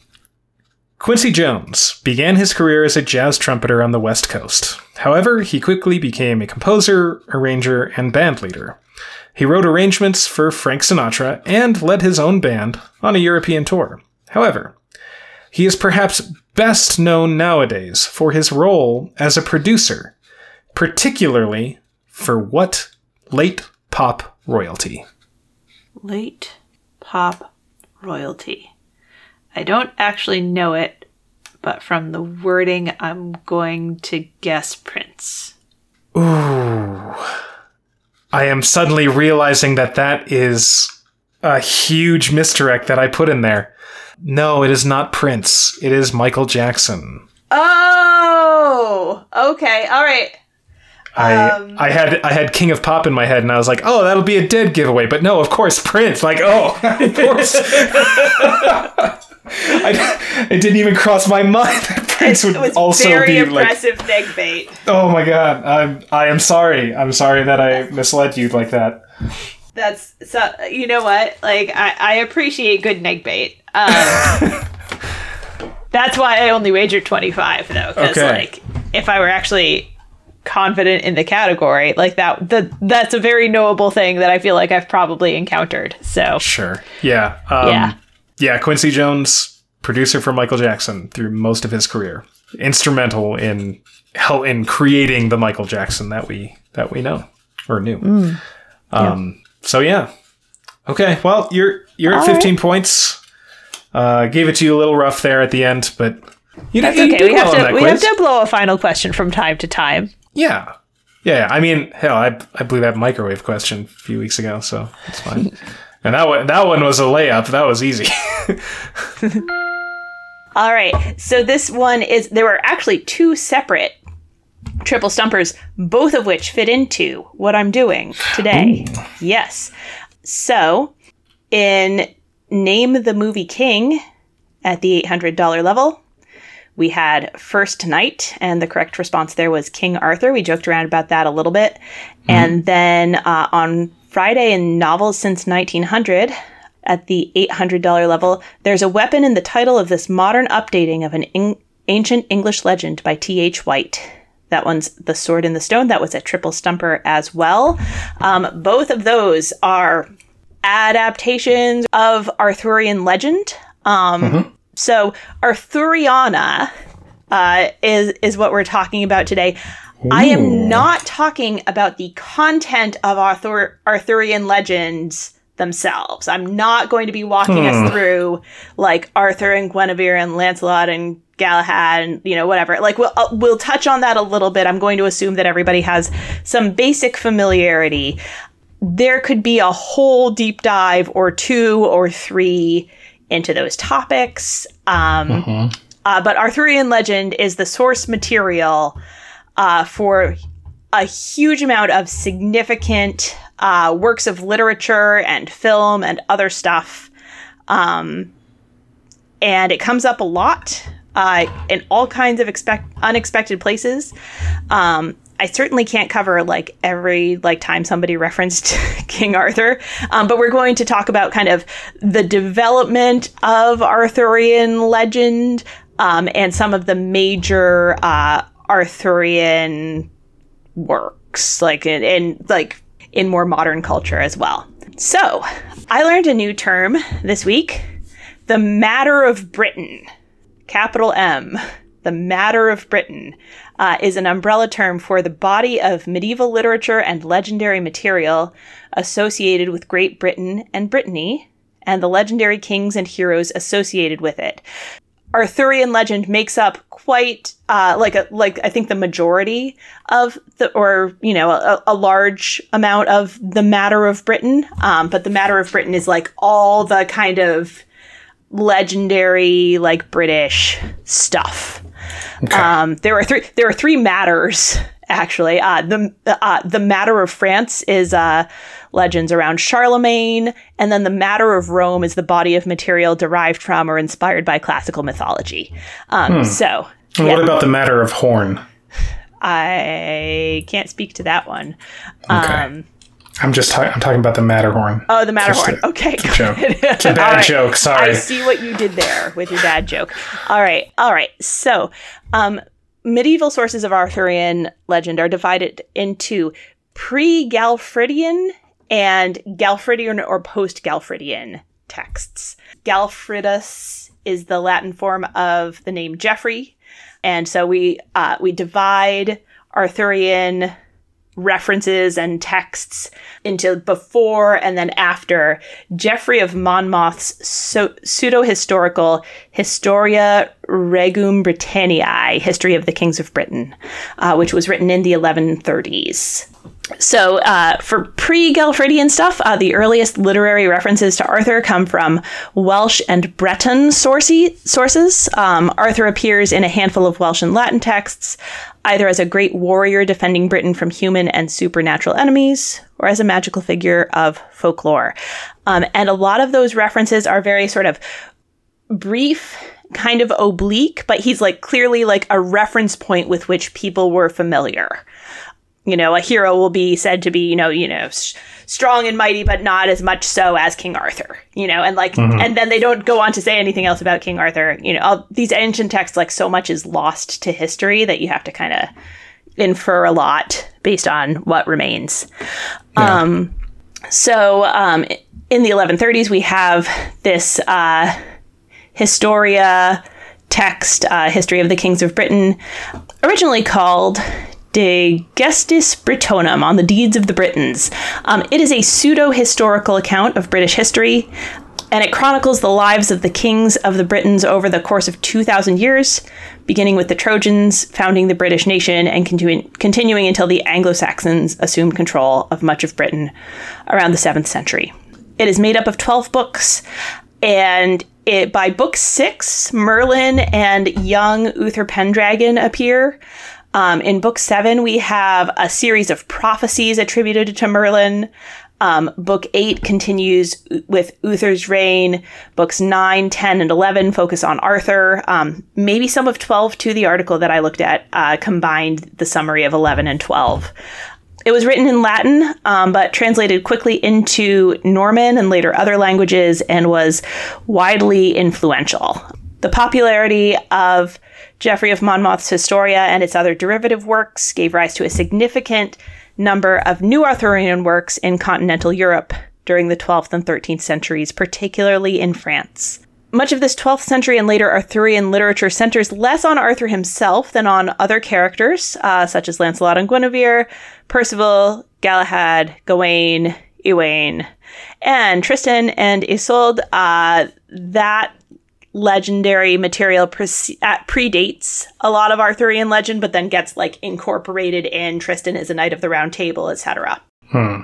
Quincy Jones began his career as a jazz trumpeter on the West Coast. However, he quickly became a composer, arranger, and band leader. He wrote arrangements for Frank Sinatra and led his own band on a European tour. However, he is perhaps best known nowadays for his role as a producer, particularly for what late pop royalty? Late pop royalty. I don't actually know it, but from the wording, I'm going to guess Prince. Ooh. I am suddenly realizing that that is a huge misdirect that I put in there. No, it is not Prince. It is Michael Jackson. Oh, okay, all right. I Um. I had I had King of Pop in my head, and I was like, oh, that'll be a dead giveaway. But no, of course, Prince. Like, oh, of course. [laughs] [laughs] I, it didn't even cross my mind that Prince would It was also very be like, impressive neg bait. oh my god, I'm I am sorry. I'm sorry that I misled you like that. That's so. You know what? Like, I, I appreciate good neg bait. Um, [laughs] that's why I only wagered twenty five though, because Okay. like, if I were actually confident in the category, like that, that that's a very knowable thing that I feel like I've probably encountered. So Sure. Yeah. Um, Yeah. Yeah. Quincy Jones, producer for Michael Jackson through most of his career, instrumental in hel- in creating the Michael Jackson that we that we know or knew. Mm. Um. So yeah. Okay. Well, you're you're at All 15 points. Uh, gave it to you a little rough there at the end, but you, that's you okay. did We have to we quiz. have to blow a final question from time to time. Yeah. Yeah, I mean, hell, I, I blew that microwave question a few weeks ago, so it's fine. [laughs] and that one, that one was a layup. That was easy. [laughs] All right. So this one is there were actually two separate triple stumpers, both of which fit into what I'm doing today. Yes. So in Name the Movie King at the $800 level, we had First Knight, and the correct response there was King Arthur. We joked around about that a little bit. And then uh, on Friday in Novels Since 1900, at the $800 level, there's a weapon in the title of this modern updating of an Eng- ancient English legend by T.H. White. That one's The Sword in the Stone. That was a triple stumper as well. Um, both of those are adaptations of Arthurian legend. Um, So Arthuriana uh, is is what we're talking about today. I am not talking about the content of Arthur Arthurian legends themselves. I'm not going to be walking us through like Arthur and Guinevere and Lancelot and Galahad and you know whatever. Like we'll uh, we'll touch on that a little bit. I'm going to assume that everybody has some basic familiarity. There could be a whole deep dive or two or three into those topics. Um, uh, but Arthurian legend is the source material uh, for a huge amount of significant uh, works of literature and film and other stuff. Um, and it comes up a lot uh, in all kinds of expect- unexpected places. Um, I certainly can't cover like every like time somebody [laughs] referenced King Arthur, um, but we're going to talk about kind of the development of Arthurian legend um, and some of the major uh, Arthurian works, like in, in like in more modern culture as well. So, I learned a new term this week: the matter of Britain, capital M. The matter of Britain uh, is an umbrella term for the body of medieval literature and legendary material associated with Great Britain and Brittany, and the legendary kings and heroes associated with it. Arthurian legend makes up quite uh, like a like I think the majority of the or you know a, a large amount of the matter of Britain, um, but the matter of Britain is like all the kind of legendary like British stuff. Okay. Um, there are three. There are three matters actually. Uh, the uh, the matter of France is uh, legends around Charlemagne, and then the matter of Rome is the body of material derived from or inspired by classical mythology. Um, hmm. So, yeah. what about the matter of Horn? I can't speak to that one. Okay. Um, I'm just ta- I'm talking about the Matterhorn. Oh, the Matterhorn. A, okay, it's a joke. [laughs] It's a bad right. joke. Sorry. I see what you did there with your bad joke. All right, all right. So, um, medieval sources of Arthurian legend are divided into pre-Galfridian and Galfridian or post-Galfridian texts. Galfridus is the Latin form of the name Geoffrey, and so we uh, we divide Arthurian references and texts into before and then after Geoffrey of Monmouth's so- pseudo historical Historia Regum Britanniae, History of the Kings of Britain, uh, which was written in the 1130s. So, uh, for pre Galfridian stuff, uh, the earliest literary references to Arthur come from Welsh and Breton sources. Um, Arthur appears in a handful of Welsh and Latin texts, either as a great warrior defending Britain from human and supernatural enemies, or as a magical figure of folklore. Um, and a lot of those references are very sort of brief kind of oblique, but he's like clearly like a reference point with which people were familiar you know, a hero will be said to be, you know, you know, s- strong and mighty, but not as much so as King Arthur, you know, and like, mm-hmm. and then they don't go on to say anything else about King Arthur. You know, all, these ancient texts, like, so much is lost to history that you have to kind of infer a lot based on what remains. Yeah. Um, so, um, in the 1130s, we have this uh, Historia text, uh, History of the Kings of Britain, originally called De Gestis Britonum on the deeds of the Britons. Um, it is a pseudo historical account of British history, and it chronicles the lives of the kings of the Britons over the course of 2,000 years, beginning with the Trojans founding the British nation and continuing, continuing until the Anglo Saxons assumed control of much of Britain around the 7th century. It is made up of 12 books, and it, by book six, Merlin and young Uther Pendragon appear. Um, in book seven, we have a series of prophecies attributed to Merlin. Um, book eight continues with Uther's reign. Books nine, 10, and 11 focus on Arthur. Um, maybe some of 12, to the article that I looked at, uh, combined the summary of 11 and 12. It was written in Latin, um, but translated quickly into Norman and later other languages and was widely influential. The popularity of Geoffrey of Monmouth's Historia and its other derivative works gave rise to a significant number of new Arthurian works in continental Europe during the 12th and 13th centuries, particularly in France. Much of this 12th century and later Arthurian literature centers less on Arthur himself than on other characters, uh, such as Lancelot and Guinevere, Percival, Galahad, Gawain, Ewain, and Tristan and Isolde. Uh, that legendary material pre- predates a lot of Arthurian legend, but then gets like incorporated in Tristan is a knight of the round table, etc. Hmm.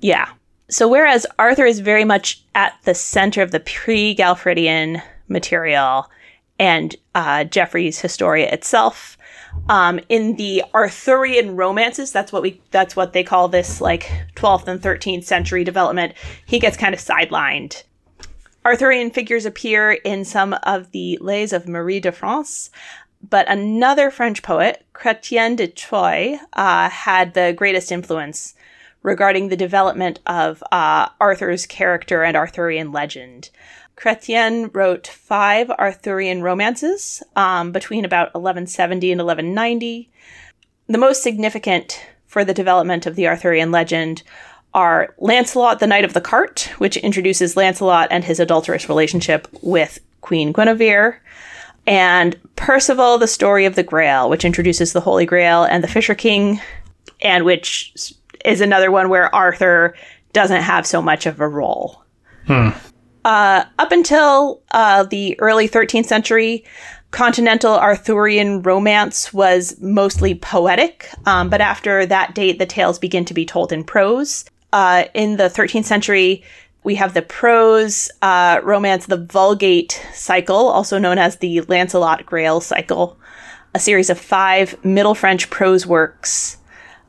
Yeah. So whereas Arthur is very much at the center of the pre-Galfridian material, and uh, Geoffrey's Historia itself. Um, in the Arthurian romances, that's what we that's what they call this like 12th and 13th century development. He gets kind of sidelined. Arthurian figures appear in some of the lays of Marie de France, but another French poet, Chrétien de Troyes, uh, had the greatest influence regarding the development of uh, Arthur's character and Arthurian legend. Chrétien wrote five Arthurian romances um, between about 1170 and 1190. The most significant for the development of the Arthurian legend are Lancelot, the Knight of the Cart, which introduces Lancelot and his adulterous relationship with Queen Guinevere, and Percival, the Story of the Grail, which introduces the Holy Grail and the Fisher King, and which is another one where Arthur doesn't have so much of a role. Hmm. Uh, up until uh, the early 13th century, continental Arthurian romance was mostly poetic, um, but after that date, the tales begin to be told in prose. Uh, in the 13th century, we have the prose uh, romance, the Vulgate cycle, also known as the Lancelot Grail cycle, a series of five Middle French prose works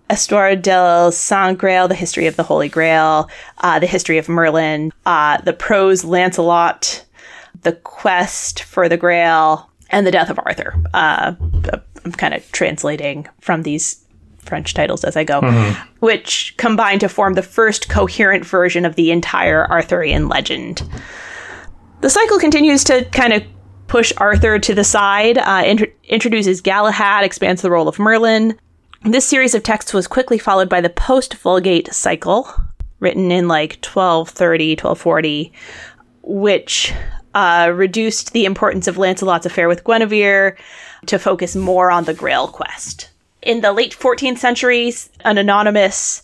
Histoire del Saint Grail, the history of the Holy Grail, uh, the history of Merlin, uh, the prose Lancelot, the quest for the Grail, and the death of Arthur. Uh, I'm kind of translating from these French titles as I go, mm-hmm. which combine to form the first coherent version of the entire Arthurian legend. The cycle continues to kind of push Arthur to the side, uh, int- introduces Galahad, expands the role of Merlin, this series of texts was quickly followed by the post Vulgate cycle, written in like 1230, 1240, which uh, reduced the importance of Lancelot's affair with Guinevere to focus more on the Grail quest. In the late 14th century, an anonymous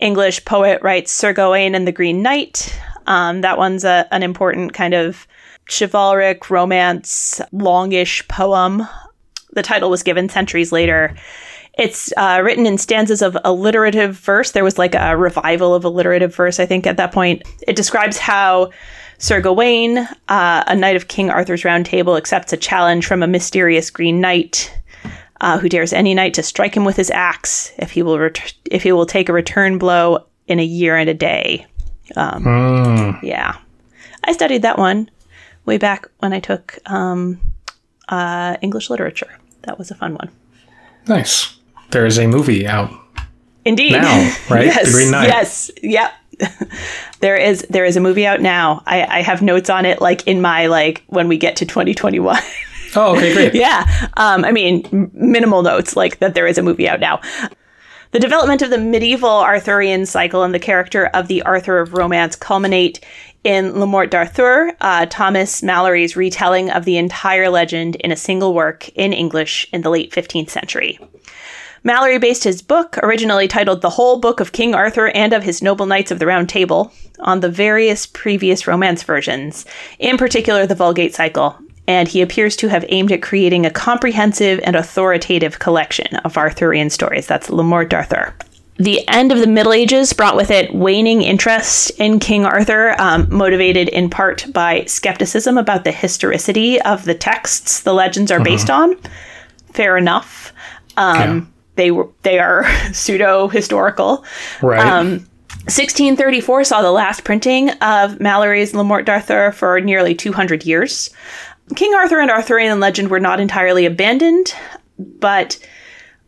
English poet writes Sir Gawain and the Green Knight. Um, that one's a, an important kind of chivalric romance, longish poem. The title was given centuries later it's uh, written in stanzas of alliterative verse. There was like a revival of alliterative verse, I think, at that point. It describes how Sir Gawain, uh, a knight of King Arthur's Round Table, accepts a challenge from a mysterious green knight uh, who dares any knight to strike him with his axe if he will ret- if he will take a return blow in a year and a day. Um, mm. Yeah, I studied that one way back when I took um, uh, English literature. That was a fun one. Nice there is a movie out. Indeed. Now, [laughs] right? yes. Green Knight. Yes. Yep. [laughs] there is there is a movie out now. I, I have notes on it like in my like when we get to 2021. [laughs] oh, okay, great. [laughs] yeah. Um, I mean, minimal notes like that there is a movie out now. The development of the medieval Arthurian cycle and the character of the Arthur of romance culminate in Le Morte d'Arthur, uh, Thomas Malory's retelling of the entire legend in a single work in English in the late 15th century. Malory based his book, originally titled The Whole Book of King Arthur and of His Noble Knights of the Round Table, on the various previous romance versions, in particular the Vulgate cycle, and he appears to have aimed at creating a comprehensive and authoritative collection of Arthurian stories. That's Le Morte d'Arthur. The end of the Middle Ages brought with it waning interest in King Arthur, um, motivated in part by skepticism about the historicity of the texts the legends are based on. Fair enough. Um, yeah they were they are [laughs] pseudo historical. Right. Um, 1634 saw the last printing of Malory's Le Morte d'Arthur for nearly 200 years. King Arthur and Arthurian legend were not entirely abandoned, but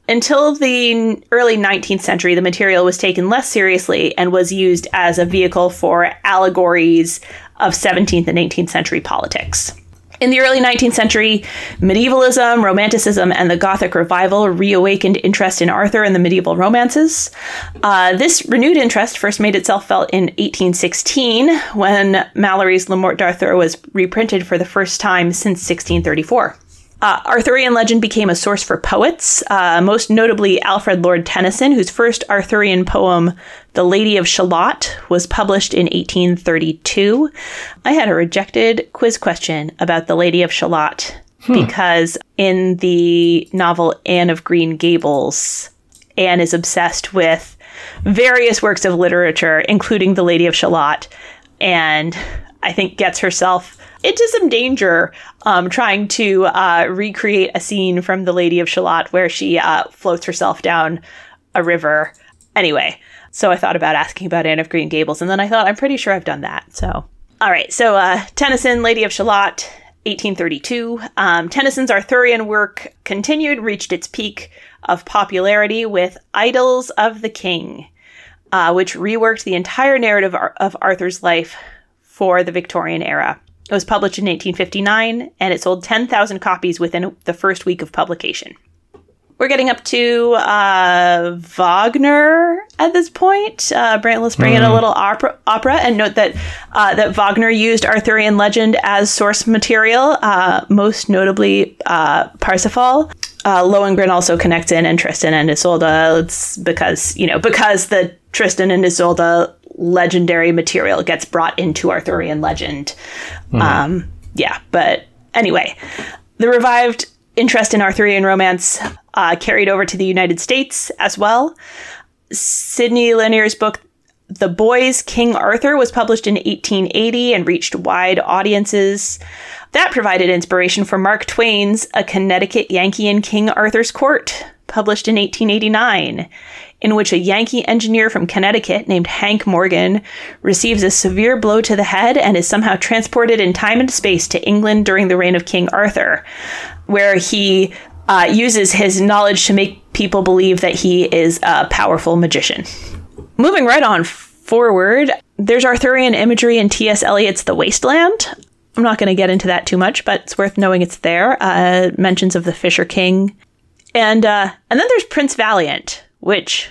until the early 19th century, the material was taken less seriously and was used as a vehicle for allegories of 17th and 18th century politics. In the early 19th century, medievalism, romanticism, and the Gothic revival reawakened interest in Arthur and the medieval romances. Uh, this renewed interest first made itself felt in 1816 when Malory's Le Morte d'Arthur was reprinted for the first time since 1634. Uh, Arthurian legend became a source for poets, uh, most notably Alfred Lord Tennyson, whose first Arthurian poem, The Lady of Shalott, was published in 1832. I had a rejected quiz question about The Lady of Shalott hmm. because in the novel Anne of Green Gables, Anne is obsessed with various works of literature, including The Lady of Shalott, and I think gets herself into some danger um, trying to uh, recreate a scene from The Lady of Shalott where she uh, floats herself down a river. Anyway, so I thought about asking about Anne of Green Gables, and then I thought, I'm pretty sure I've done that. So, all right. So, uh, Tennyson, Lady of Shalott, 1832. Um, Tennyson's Arthurian work continued, reached its peak of popularity with Idylls of the King, uh, which reworked the entire narrative of Arthur's life for the Victorian era. It was published in 1859 and it sold 10,000 copies within the first week of publication. We're getting up to uh, Wagner at this point. Uh, Brant, let's bring mm. in a hmm. little opera, opera and note that uh, that Wagner used Arthurian legend as source material, uh, most notably uh, Parsifal. Uh, Lohengrin also connects in and Tristan and Isolde. It's because you know because the Tristan and Isolde legendary material gets brought into Arthurian legend. Mm. Um, yeah, but anyway, the revived interest in Arthurian romance uh, carried over to the United States as well. Sidney Lanier's book, The Boys King Arthur, was published in 1880 and reached wide audiences. That provided inspiration for Mark Twain's A Connecticut Yankee in King Arthur's Court, published in 1889 in which a Yankee engineer from Connecticut named Hank Morgan receives a severe blow to the head and is somehow transported in time and space to England during the reign of King Arthur, where he uh, uses his knowledge to make people believe that he is a powerful magician. Moving right on forward, there's Arthurian imagery in T.S. Eliot's The Wasteland. I'm not going to get into that too much, but it's worth knowing it's there. Uh, mentions of the Fisher King, and uh, and then there's Prince Valiant, which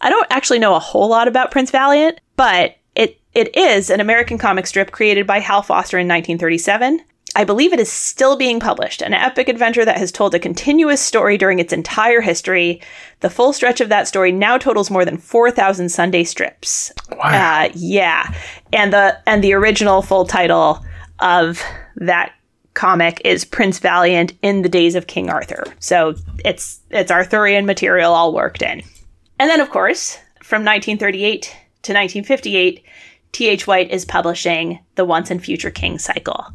I don't actually know a whole lot about Prince Valiant, but it it is an American comic strip created by Hal Foster in 1937. I believe it is still being published, an epic adventure that has told a continuous story during its entire history. The full stretch of that story now totals more than 4,000 Sunday strips. Wow. Uh, yeah. And the and the original full title of that comic is Prince Valiant in the days of King Arthur. So it's it's Arthurian material all worked in. And then of course, from 1938 to 1958, T.H. White is publishing the Once and Future King cycle.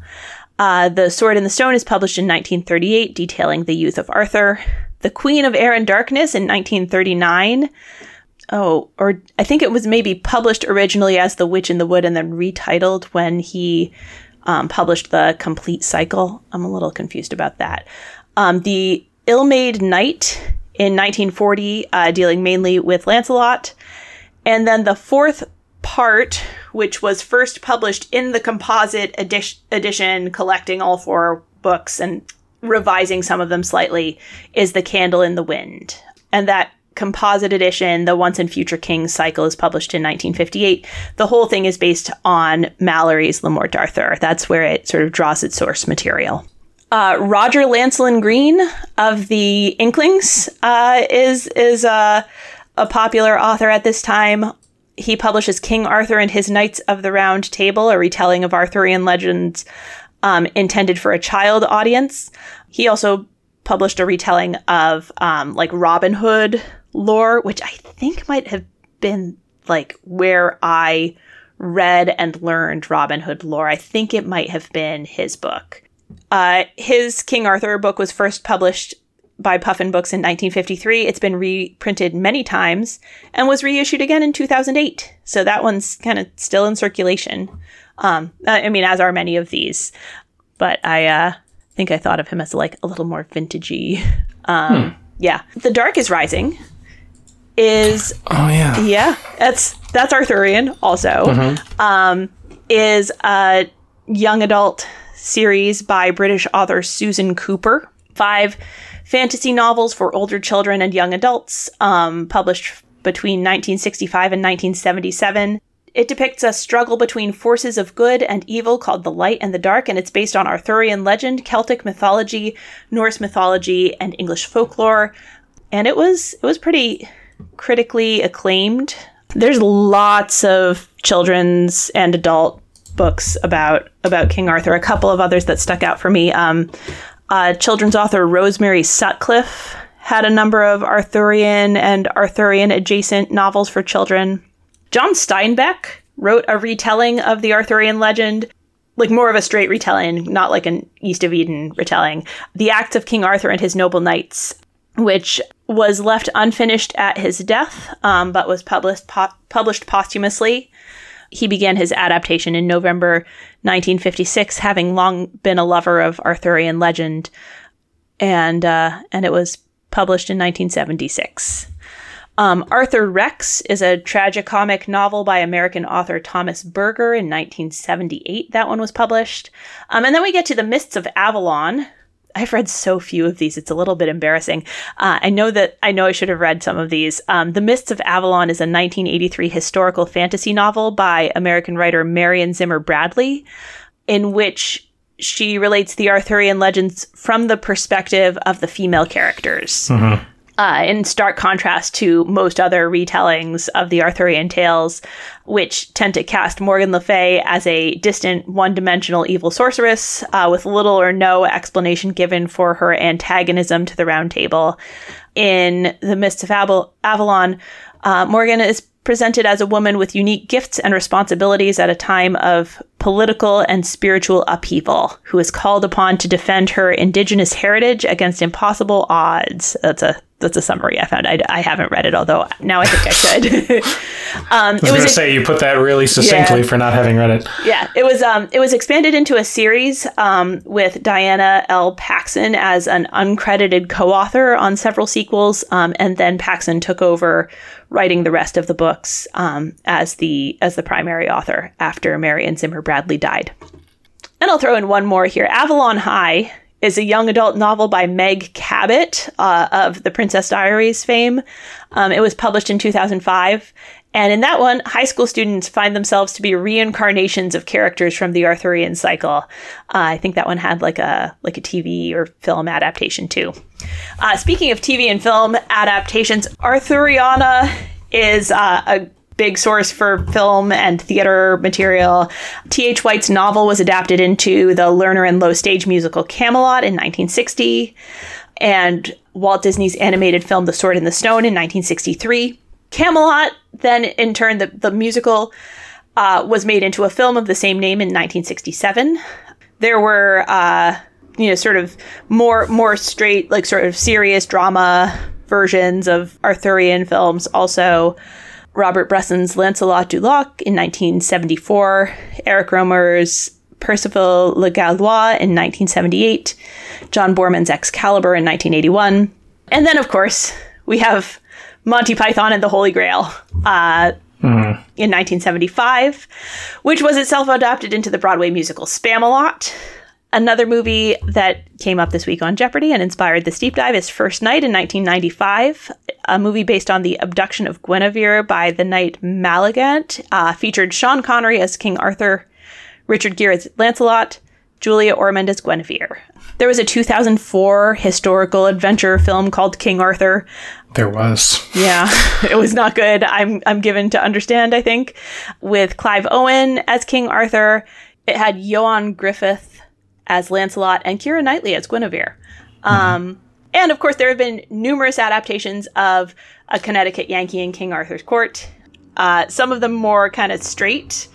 Uh, the Sword in the Stone is published in 1938, detailing the youth of Arthur. The Queen of Air and Darkness in 1939. Oh, or I think it was maybe published originally as The Witch in the Wood and then retitled when he um, published the complete cycle. I'm a little confused about that. Um, the Ill Made Knight in 1940, uh, dealing mainly with Lancelot. And then the fourth part, which was first published in the composite edi- edition, collecting all four books and revising some of them slightly, is The Candle in the Wind. And that composite edition, the Once and Future Kings cycle, is published in 1958. The whole thing is based on Malory's Morte d'Arthur. That's where it sort of draws its source material. Uh, Roger Lancelyn Green of the Inklings uh, is is uh, a popular author at this time. He publishes King Arthur and His Knights of the Round Table, a retelling of Arthurian legends um, intended for a child audience. He also published a retelling of um, like Robin Hood lore, which I think might have been like where I read and learned Robin Hood lore. I think it might have been his book. Uh, his King Arthur book was first published by Puffin Books in 1953. It's been reprinted many times and was reissued again in 2008. So that one's kind of still in circulation. Um, I mean, as are many of these. But I uh, think I thought of him as like a little more vintagey. Um, hmm. Yeah, The Dark is Rising is oh yeah yeah that's that's Arthurian also mm-hmm. um, is a young adult series by British author Susan Cooper five fantasy novels for older children and young adults um, published between 1965 and 1977 it depicts a struggle between forces of good and evil called the light and the dark, and it's based on Arthurian legend, Celtic mythology, Norse mythology, and English folklore. And it was it was pretty critically acclaimed. There's lots of children's and adult books about about King Arthur. A couple of others that stuck out for me. Um, uh, children's author Rosemary Sutcliff had a number of Arthurian and Arthurian adjacent novels for children. John Steinbeck wrote a retelling of the Arthurian legend. like more of a straight retelling, not like an East of Eden retelling. The Acts of King Arthur and His Noble Knights, which was left unfinished at his death, um, but was published po- published posthumously. He began his adaptation in November 1956, having long been a lover of Arthurian legend, and uh, and it was published in 1976. Um, Arthur Rex is a tragicomic novel by American author Thomas Berger in 1978. That one was published. Um, and then we get to The Mists of Avalon. I've read so few of these; it's a little bit embarrassing. Uh, I know that I know I should have read some of these. Um, the Mists of Avalon is a 1983 historical fantasy novel by American writer Marion Zimmer Bradley, in which she relates the Arthurian legends from the perspective of the female characters. Mm-hmm uh, in stark contrast to most other retellings of the Arthurian tales, which tend to cast Morgan Le Fay as a distant, one dimensional evil sorceress uh, with little or no explanation given for her antagonism to the Round Table. In The Mists of Avalon, uh, Morgan is presented as a woman with unique gifts and responsibilities at a time of political and spiritual upheaval, who is called upon to defend her indigenous heritage against impossible odds. That's a that's a summary I found. I, I haven't read it, although now I think I should. [laughs] um, I was, was going to say you put that really succinctly yeah, for not having read it. Yeah, it was. Um, it was expanded into a series um, with Diana L. Paxson as an uncredited co-author on several sequels, um, and then Paxson took over writing the rest of the books um, as the as the primary author after Marion Zimmer Bradley died. And I'll throw in one more here. Avalon High is a young adult novel by Meg Cabot uh, of the Princess Diaries fame. Um, it was published in 2005. And in that one, high school students find themselves to be reincarnations of characters from the Arthurian cycle. Uh, I think that one had like a like a TV or film adaptation too. Uh, speaking of TV and film adaptations, Arthuriana is uh, a big source for film and theater material. T.H. White's novel was adapted into the Lerner and Loewe stage musical Camelot in 1960, and Walt Disney's animated film The Sword in the Stone in 1963. Camelot, then in turn, the, the musical uh, was made into a film of the same name in 1967. There were, uh, you know, sort of more more straight, like sort of serious drama versions of Arthurian films also. Robert Bresson's Lancelot du Lac in 1974, Eric Rohmer's Perceval Le Gallois in 1978, John Boorman's Excalibur in 1981. And then, of course, we have Monty Python and the Holy Grail uh, mm. in 1975, which was itself adapted into the Broadway musical Spamalot. Another movie that came up this week on Jeopardy and inspired this deep dive is First Knight in 1995, a movie based on the abduction of Guinevere by the knight Malagant, uh, featured Sean Connery as King Arthur, Richard Gere as Lancelot, Julia Ormond as Guinevere. There was a 2004 historical adventure film called King Arthur. There was. Yeah, [laughs] [laughs] it was not good. I'm I'm given to understand, I think, with Clive Owen as King Arthur. It had Ioan Gruffudd as Lancelot and Keira Knightley as Guinevere. Um, and of course, there have been numerous adaptations of A Connecticut Yankee in King Arthur's Court. Uh, some of them more kind of straight,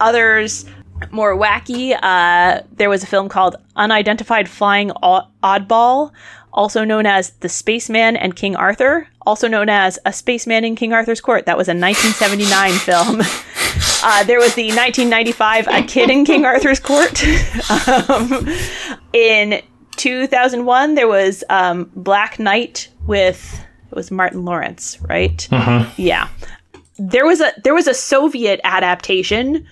others more wacky. Uh, there was a film called Unidentified Flying Oddball, also known as The Spaceman and King Arthur, also known as A Spaceman in King Arthur's Court. That was a 1979 [laughs] film. Uh, there was the 1995 A Kid in King Arthur's Court. [laughs] um, in 2001, there was um, Black Knight with it was Martin Lawrence, right? Uh-huh. Yeah. There was a there was a Soviet adaptation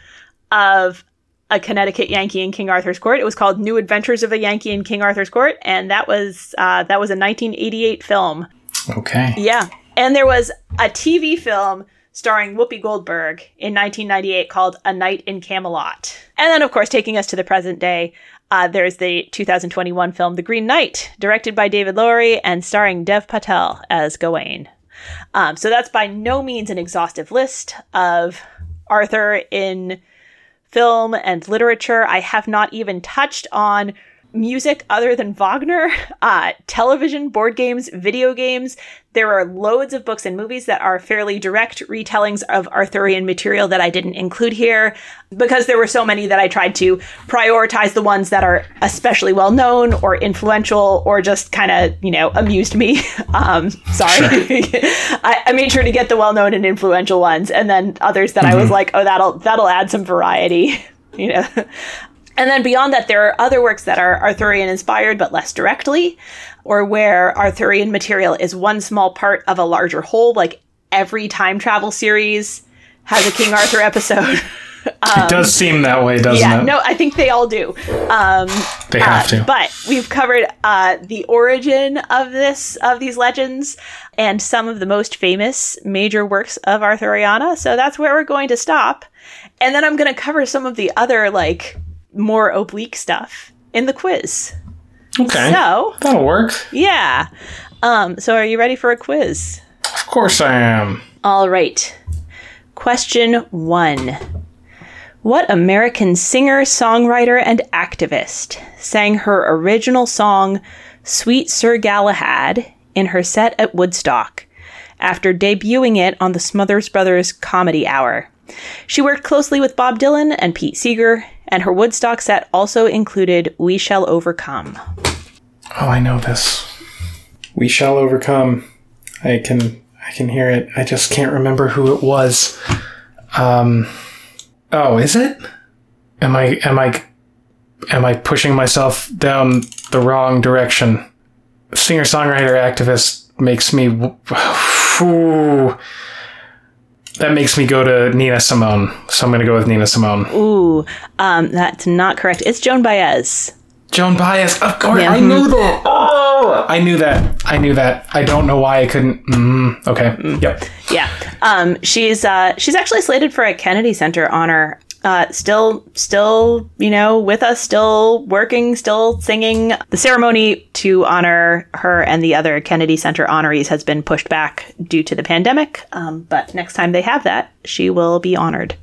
of a Connecticut Yankee in King Arthur's Court. It was called New Adventures of a Yankee in King Arthur's Court, and that was uh, that was a 1988 film. Okay. Yeah, and there was a TV film starring Whoopi Goldberg in 1998 called A Night in Camelot. And then, of course, taking us to the present day, uh, there's the 2021 film The Green Knight, directed by David Lowery and starring Dev Patel as Gawain. Um, so that's by no means an exhaustive list of Arthur in film and literature. I have not even touched on music other than Wagner, [laughs] uh, television, board games, video games. There are loads of books and movies that are fairly direct retellings of Arthurian material that I didn't include here because there were so many that I tried to prioritize the ones that are especially well known or influential or just kind of, you know, amused me. [laughs] Um, sorry. [laughs] I, I, made sure to get the well known and influential ones and then others that mm-hmm. I was mm-hmm. like, oh, that'll that'll add some variety. you know and then beyond that, there are other works that are Arthurian inspired, but less directly, or where Arthurian material is one small part of a larger whole. Like every time travel series has a King Arthur episode. [laughs] Um, it does seem that way, doesn't yeah, it? No, I think they all do. Um, they have uh, to. But we've covered uh, the origin of this of these legends and some of the most famous major works of Arthuriana. So that's where we're going to stop. And then I'm going to cover some of the other like more oblique stuff in the quiz. Okay. So that'll work. Yeah. Um, so are you ready for a quiz? Of course I am. All right. Question one. What American singer, songwriter, and activist sang her original song, Sweet Sir Galahad, in her set at Woodstock after debuting it on the Smothers Brothers Comedy Hour? She worked closely with Bob Dylan and Pete Seeger, and her Woodstock set also included We Shall Overcome. Oh, I know this. We Shall Overcome. I can I can hear it. I just can't remember who it was. Um Oh, is it? Am I am I am I pushing myself down the wrong direction? Singer-songwriter activist makes me whew, [sighs] that makes me go to Nina Simone. So I'm going to go with Nina Simone. Ooh, um, that's not correct. It's Joan Baez. Joan Baez, of course. Yeah. I knew that. Oh, I knew that. I knew that. I don't know why I couldn't. Mm, okay. Mm. Yep. Yeah. Um, she's uh, she's actually slated for a Kennedy Center honor uh, still, still, you know, with us, still working, still singing. The ceremony to honor her and the other Kennedy Center honorees has been pushed back due to the pandemic. Um, but next time they have that, she will be honored.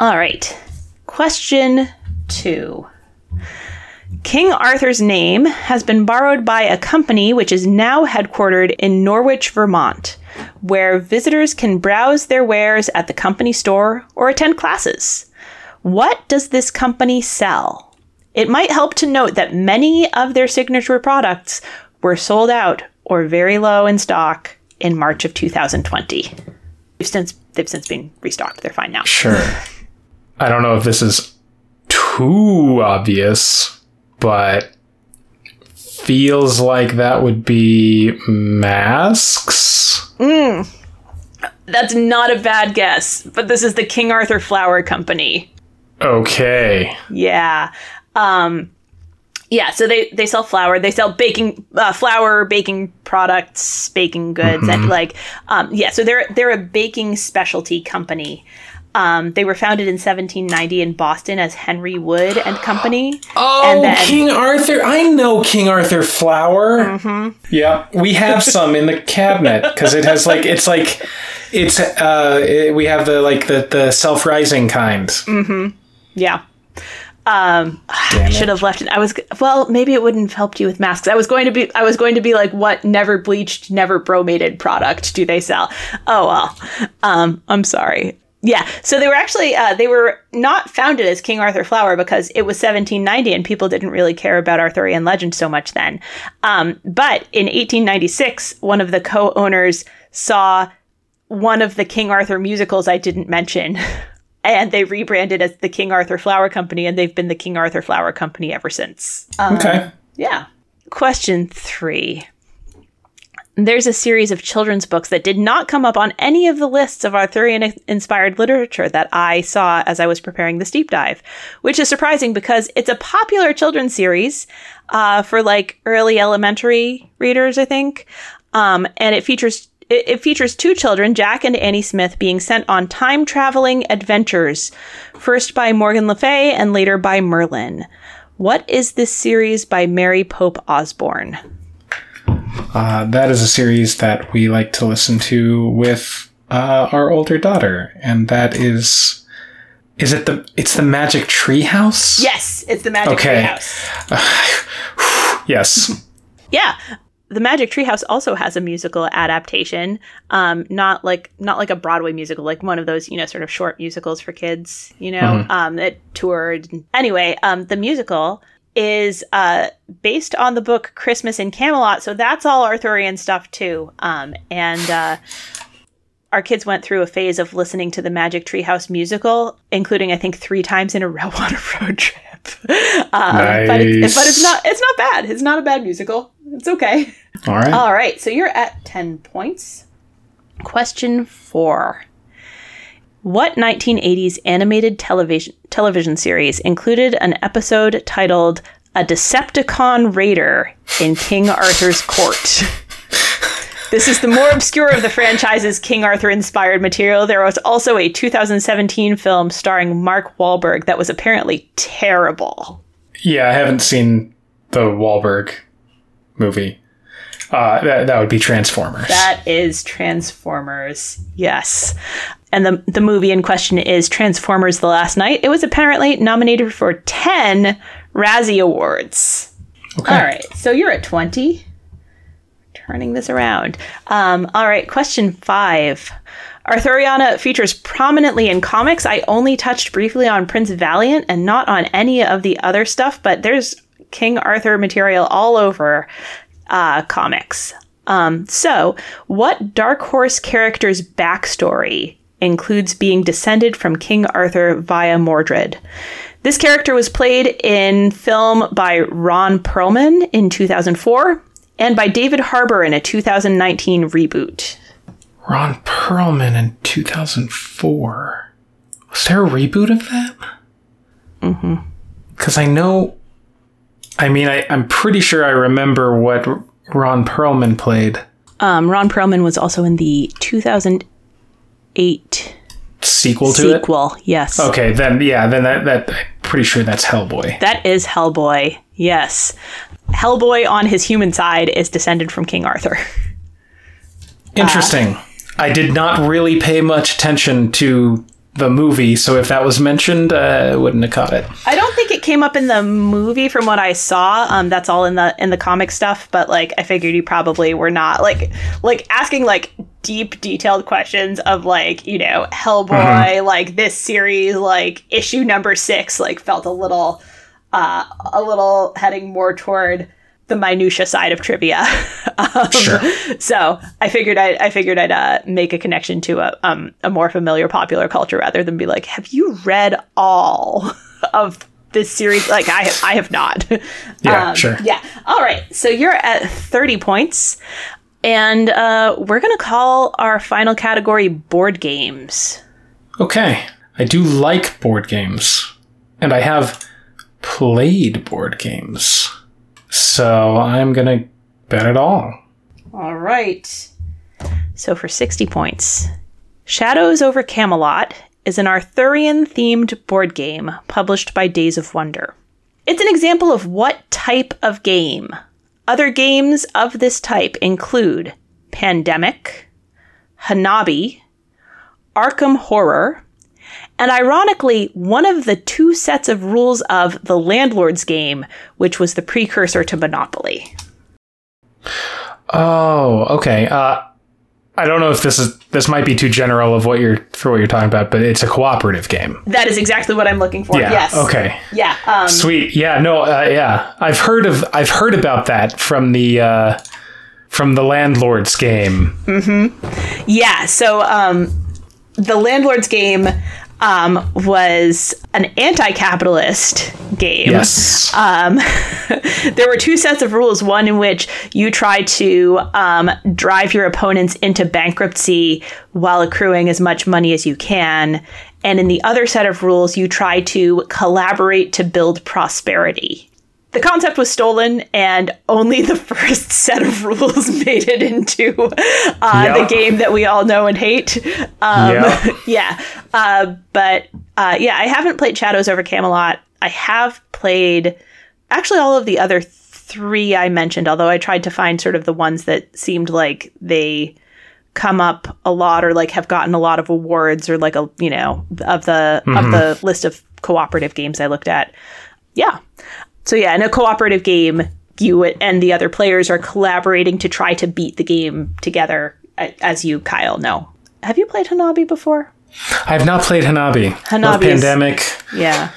All right. Question two. King Arthur's name has been borrowed by a company which is now headquartered in Norwich, Vermont, where visitors can browse their wares at the company store or attend classes. What does this company sell? It might help to note that many of their signature products were sold out or very low in stock in March of 2020. They've since they've since been restocked. They're fine now. Sure. I don't know if this is too obvious, but feels like that would be masks. Mm. That's not a bad guess, but this is the King Arthur Flour Company. Okay. Yeah. Um, yeah, so they, they sell flour. They sell baking uh, flour, baking products, baking goods, mm-hmm. and like um, yeah. So they're they're a baking specialty company. Um, they were founded in 1790 in Boston as Henry Wood and Company. Oh, and then, King Arthur! I know King Arthur flour. Mm-hmm. Yeah, we have some in the cabinet because it has like it's like it's uh it, we have the like the the self rising kind. Mm-hmm. Yeah. Um, [sighs] I should have left it. I was well, maybe it wouldn't have helped you with masks. I was going to be, I was going to be like, what never bleached, never bromated product do they sell? Oh well, um, I'm sorry. Yeah, so they were actually uh, they were not founded as King Arthur Flour because it was 1790 and people didn't really care about Arthurian legend so much then. Um, but in 1896, one of the co-owners saw one of the King Arthur musicals I didn't mention [laughs] and they rebranded as the King Arthur Flour Company, and they've been the King Arthur Flour Company ever since. Um, okay. Yeah. Question three. There's a series of children's books that did not come up on any of the lists of Arthurian inspired literature that I saw as I was preparing this deep dive, which is surprising because it's a popular children's series uh, for like early elementary readers, I think. Um, and it features it, it features two children, Jack and Annie Smith, being sent on time traveling adventures, first by Morgan Le Fay and later by Merlin. What is this series by Mary Pope Osborne? Uh, that is a series that we like to listen to with uh, our older daughter, and that is is it the it's the Magic Tree House? Yes, it's the Magic okay. Tree House. [sighs] Yes. Yeah. The Magic Treehouse also has a musical adaptation, um, not like not like a Broadway musical, like one of those you know sort of short musicals for kids, you know, um, that toured. Anyway, um, the musical is uh, based on the book Christmas in Camelot, so that's all Arthurian stuff too. Um, and uh, our kids went through a phase of listening to the Magic Treehouse musical, including I think three times in a [laughs] row on a road trip. Um, [laughs] but, it, Nice. but it's not it's not bad. It's not a bad musical. It's okay. All right. All right, so you're at 10 points. Question 4. What 1980s animated television television series included an episode titled A Decepticon Raider in King Arthur's Court? [laughs] This is the more obscure of the franchise's King Arthur inspired material. There was also a 2017 film starring Mark Wahlberg that was apparently terrible. Yeah, I haven't seen the Wahlberg movie. Uh, that, that would be Transformers. That is Transformers. Yes. And the the movie in question is Transformers The Last Knight. It was apparently nominated for 10 Razzie Awards. okay. All right. So you're at 20. Turning this around. Um, all right. Question five. Arthuriana features prominently in comics. I only touched briefly on Prince Valiant and not on any of the other stuff, but there's King Arthur material all over uh, comics. Um, so, what Dark Horse character's backstory includes being descended from King Arthur via Mordred? This character was played in film by Ron Perlman in 2004 and by David Harbour in a 2019 reboot. Ron Perlman in 2004. Was there a reboot of that? Mm-hmm. Because I know. I mean, I, I'm pretty sure I remember what Ron Perlman played. Um, Ron Perlman was also in the 2008 Sequel to it? sequel. Yes. Okay, then, yeah, then that, that. I'm pretty sure that's Hellboy. That is Hellboy. Yes. Hellboy on his human side is descended from King Arthur. [laughs] Interesting. I did not really pay much attention to the movie, so if that was mentioned, uh, I wouldn't have caught it. I don't think it came up in the movie from what I saw. Um, that's all in the in the comic stuff. But like, I figured you probably were not like like asking like deep detailed questions of like you know Hellboy like this series like issue number six like felt a little uh a little heading more toward the minutia side of trivia. [laughs] um, Sure. so I figured I, I figured I'd uh, make a connection to a um a more familiar popular culture rather than be like, have you read all [laughs] of this series? Like I have, I have not. [laughs] Yeah, sure. Yeah. All right. So you're at thirty points, and uh, we're gonna call our final category board games. Okay. I do like board games, and I have played board games. So I'm going to bet it all. All right. So for 60 points, Shadows over Camelot is an Arthurian themed board game published by Days of Wonder. It's an example of what type of game? Other games of this type include Pandemic, Hanabi, Arkham Horror, and ironically, one of the two sets of rules of the Landlord's game, which was the precursor to Monopoly. Oh, okay. Uh, I don't know if this is this might be too general of what you're for what you're talking about, but it's a cooperative game. That is exactly what I'm looking for. Yeah. Yes. Okay. Yeah. Um, Sweet. Yeah. No. Uh, yeah. I've heard of I've heard about that from the uh, from the landlord's game. Hmm. yeah. So um, the landlord's game um, was an anti-capitalist game. Yes. Um, [laughs] there were two sets of rules. One in which you try to um, drive your opponents into bankruptcy while accruing as much money as you can. And in the other set of rules, you try to collaborate to build prosperity. The concept was stolen, and only the [laughs] first set of rules [laughs] made it into uh, Yep. the game that we all know and hate. Um, Yep. [laughs] yeah. Uh, but uh, yeah, I haven't played Shadows over Camelot. I have played actually all of the other three I mentioned, although I tried to find sort of the ones that seemed like they come up a lot or like have gotten a lot of awards or like a you know of the of the list of cooperative games I looked at. Yeah. So yeah, in a cooperative game, you and the other players are collaborating to try to beat the game together, as you, Kyle, know. Have you played Hanabi before? I have not played Hanabi. Hanabi Pandemic. Yeah,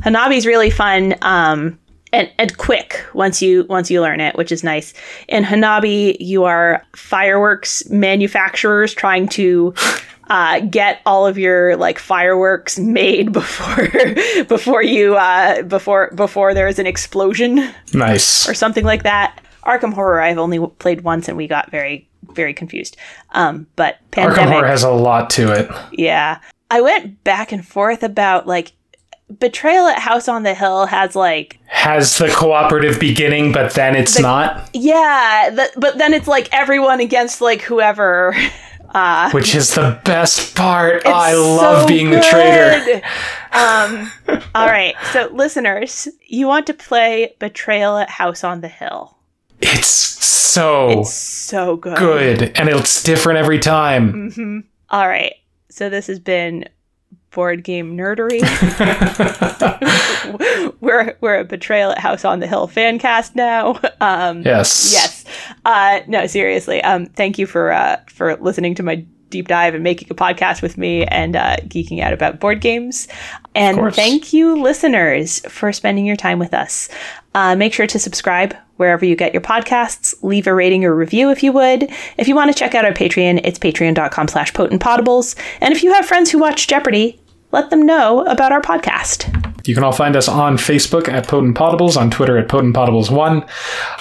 Hanabi's really fun. Um, and, and quick once you once you learn it, which is nice. In Hanabi, you are fireworks manufacturers trying to uh, get all of your like fireworks made [laughs] before before you uh, before before there is an explosion. Nice. Or something like that. Arkham Horror I've only played once and we got very very confused. Um, but Pandemic, Arkham Horror has a lot to it. Yeah. I went back and forth about like Betrayal at House on the Hill has like has the cooperative beginning, but then it's the, not. Yeah, the, but then it's like everyone against like whoever. [laughs] Uh, Which is the best part. Oh, I love so being good. the traitor. Um, all right. So, listeners, you want to play Betrayal at House on the Hill. It's so it's so good. Good. And it's different every time. Mm-hmm. All right. So, this has been board game nerdery. [laughs] [laughs] we're we're a Betrayal at House on the Hill fan cast now. [laughs] Um, yes. Yes. Uh, no, seriously. Um, thank you for uh, for listening to my deep dive and making a podcast with me and uh, geeking out about board games. And thank you, listeners, for spending your time with us. Uh, make sure to subscribe wherever you get your podcasts. Leave a rating or review if you would. If you want to check out our Patreon, it's patreon.com slash potentpotables. And if you have friends who watch Jeopardy, let them know about our podcast. You can all find us on Facebook at Potent Potables, on Twitter at Potent Potables1.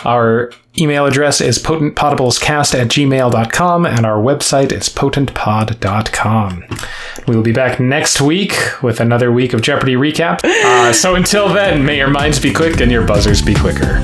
Our email address is potentpotablescast at gmail.com, and our website is potentpod.com. We will be back next week with another week of Jeopardy recap. Uh, so until then, may your minds be quick and your buzzers be quicker.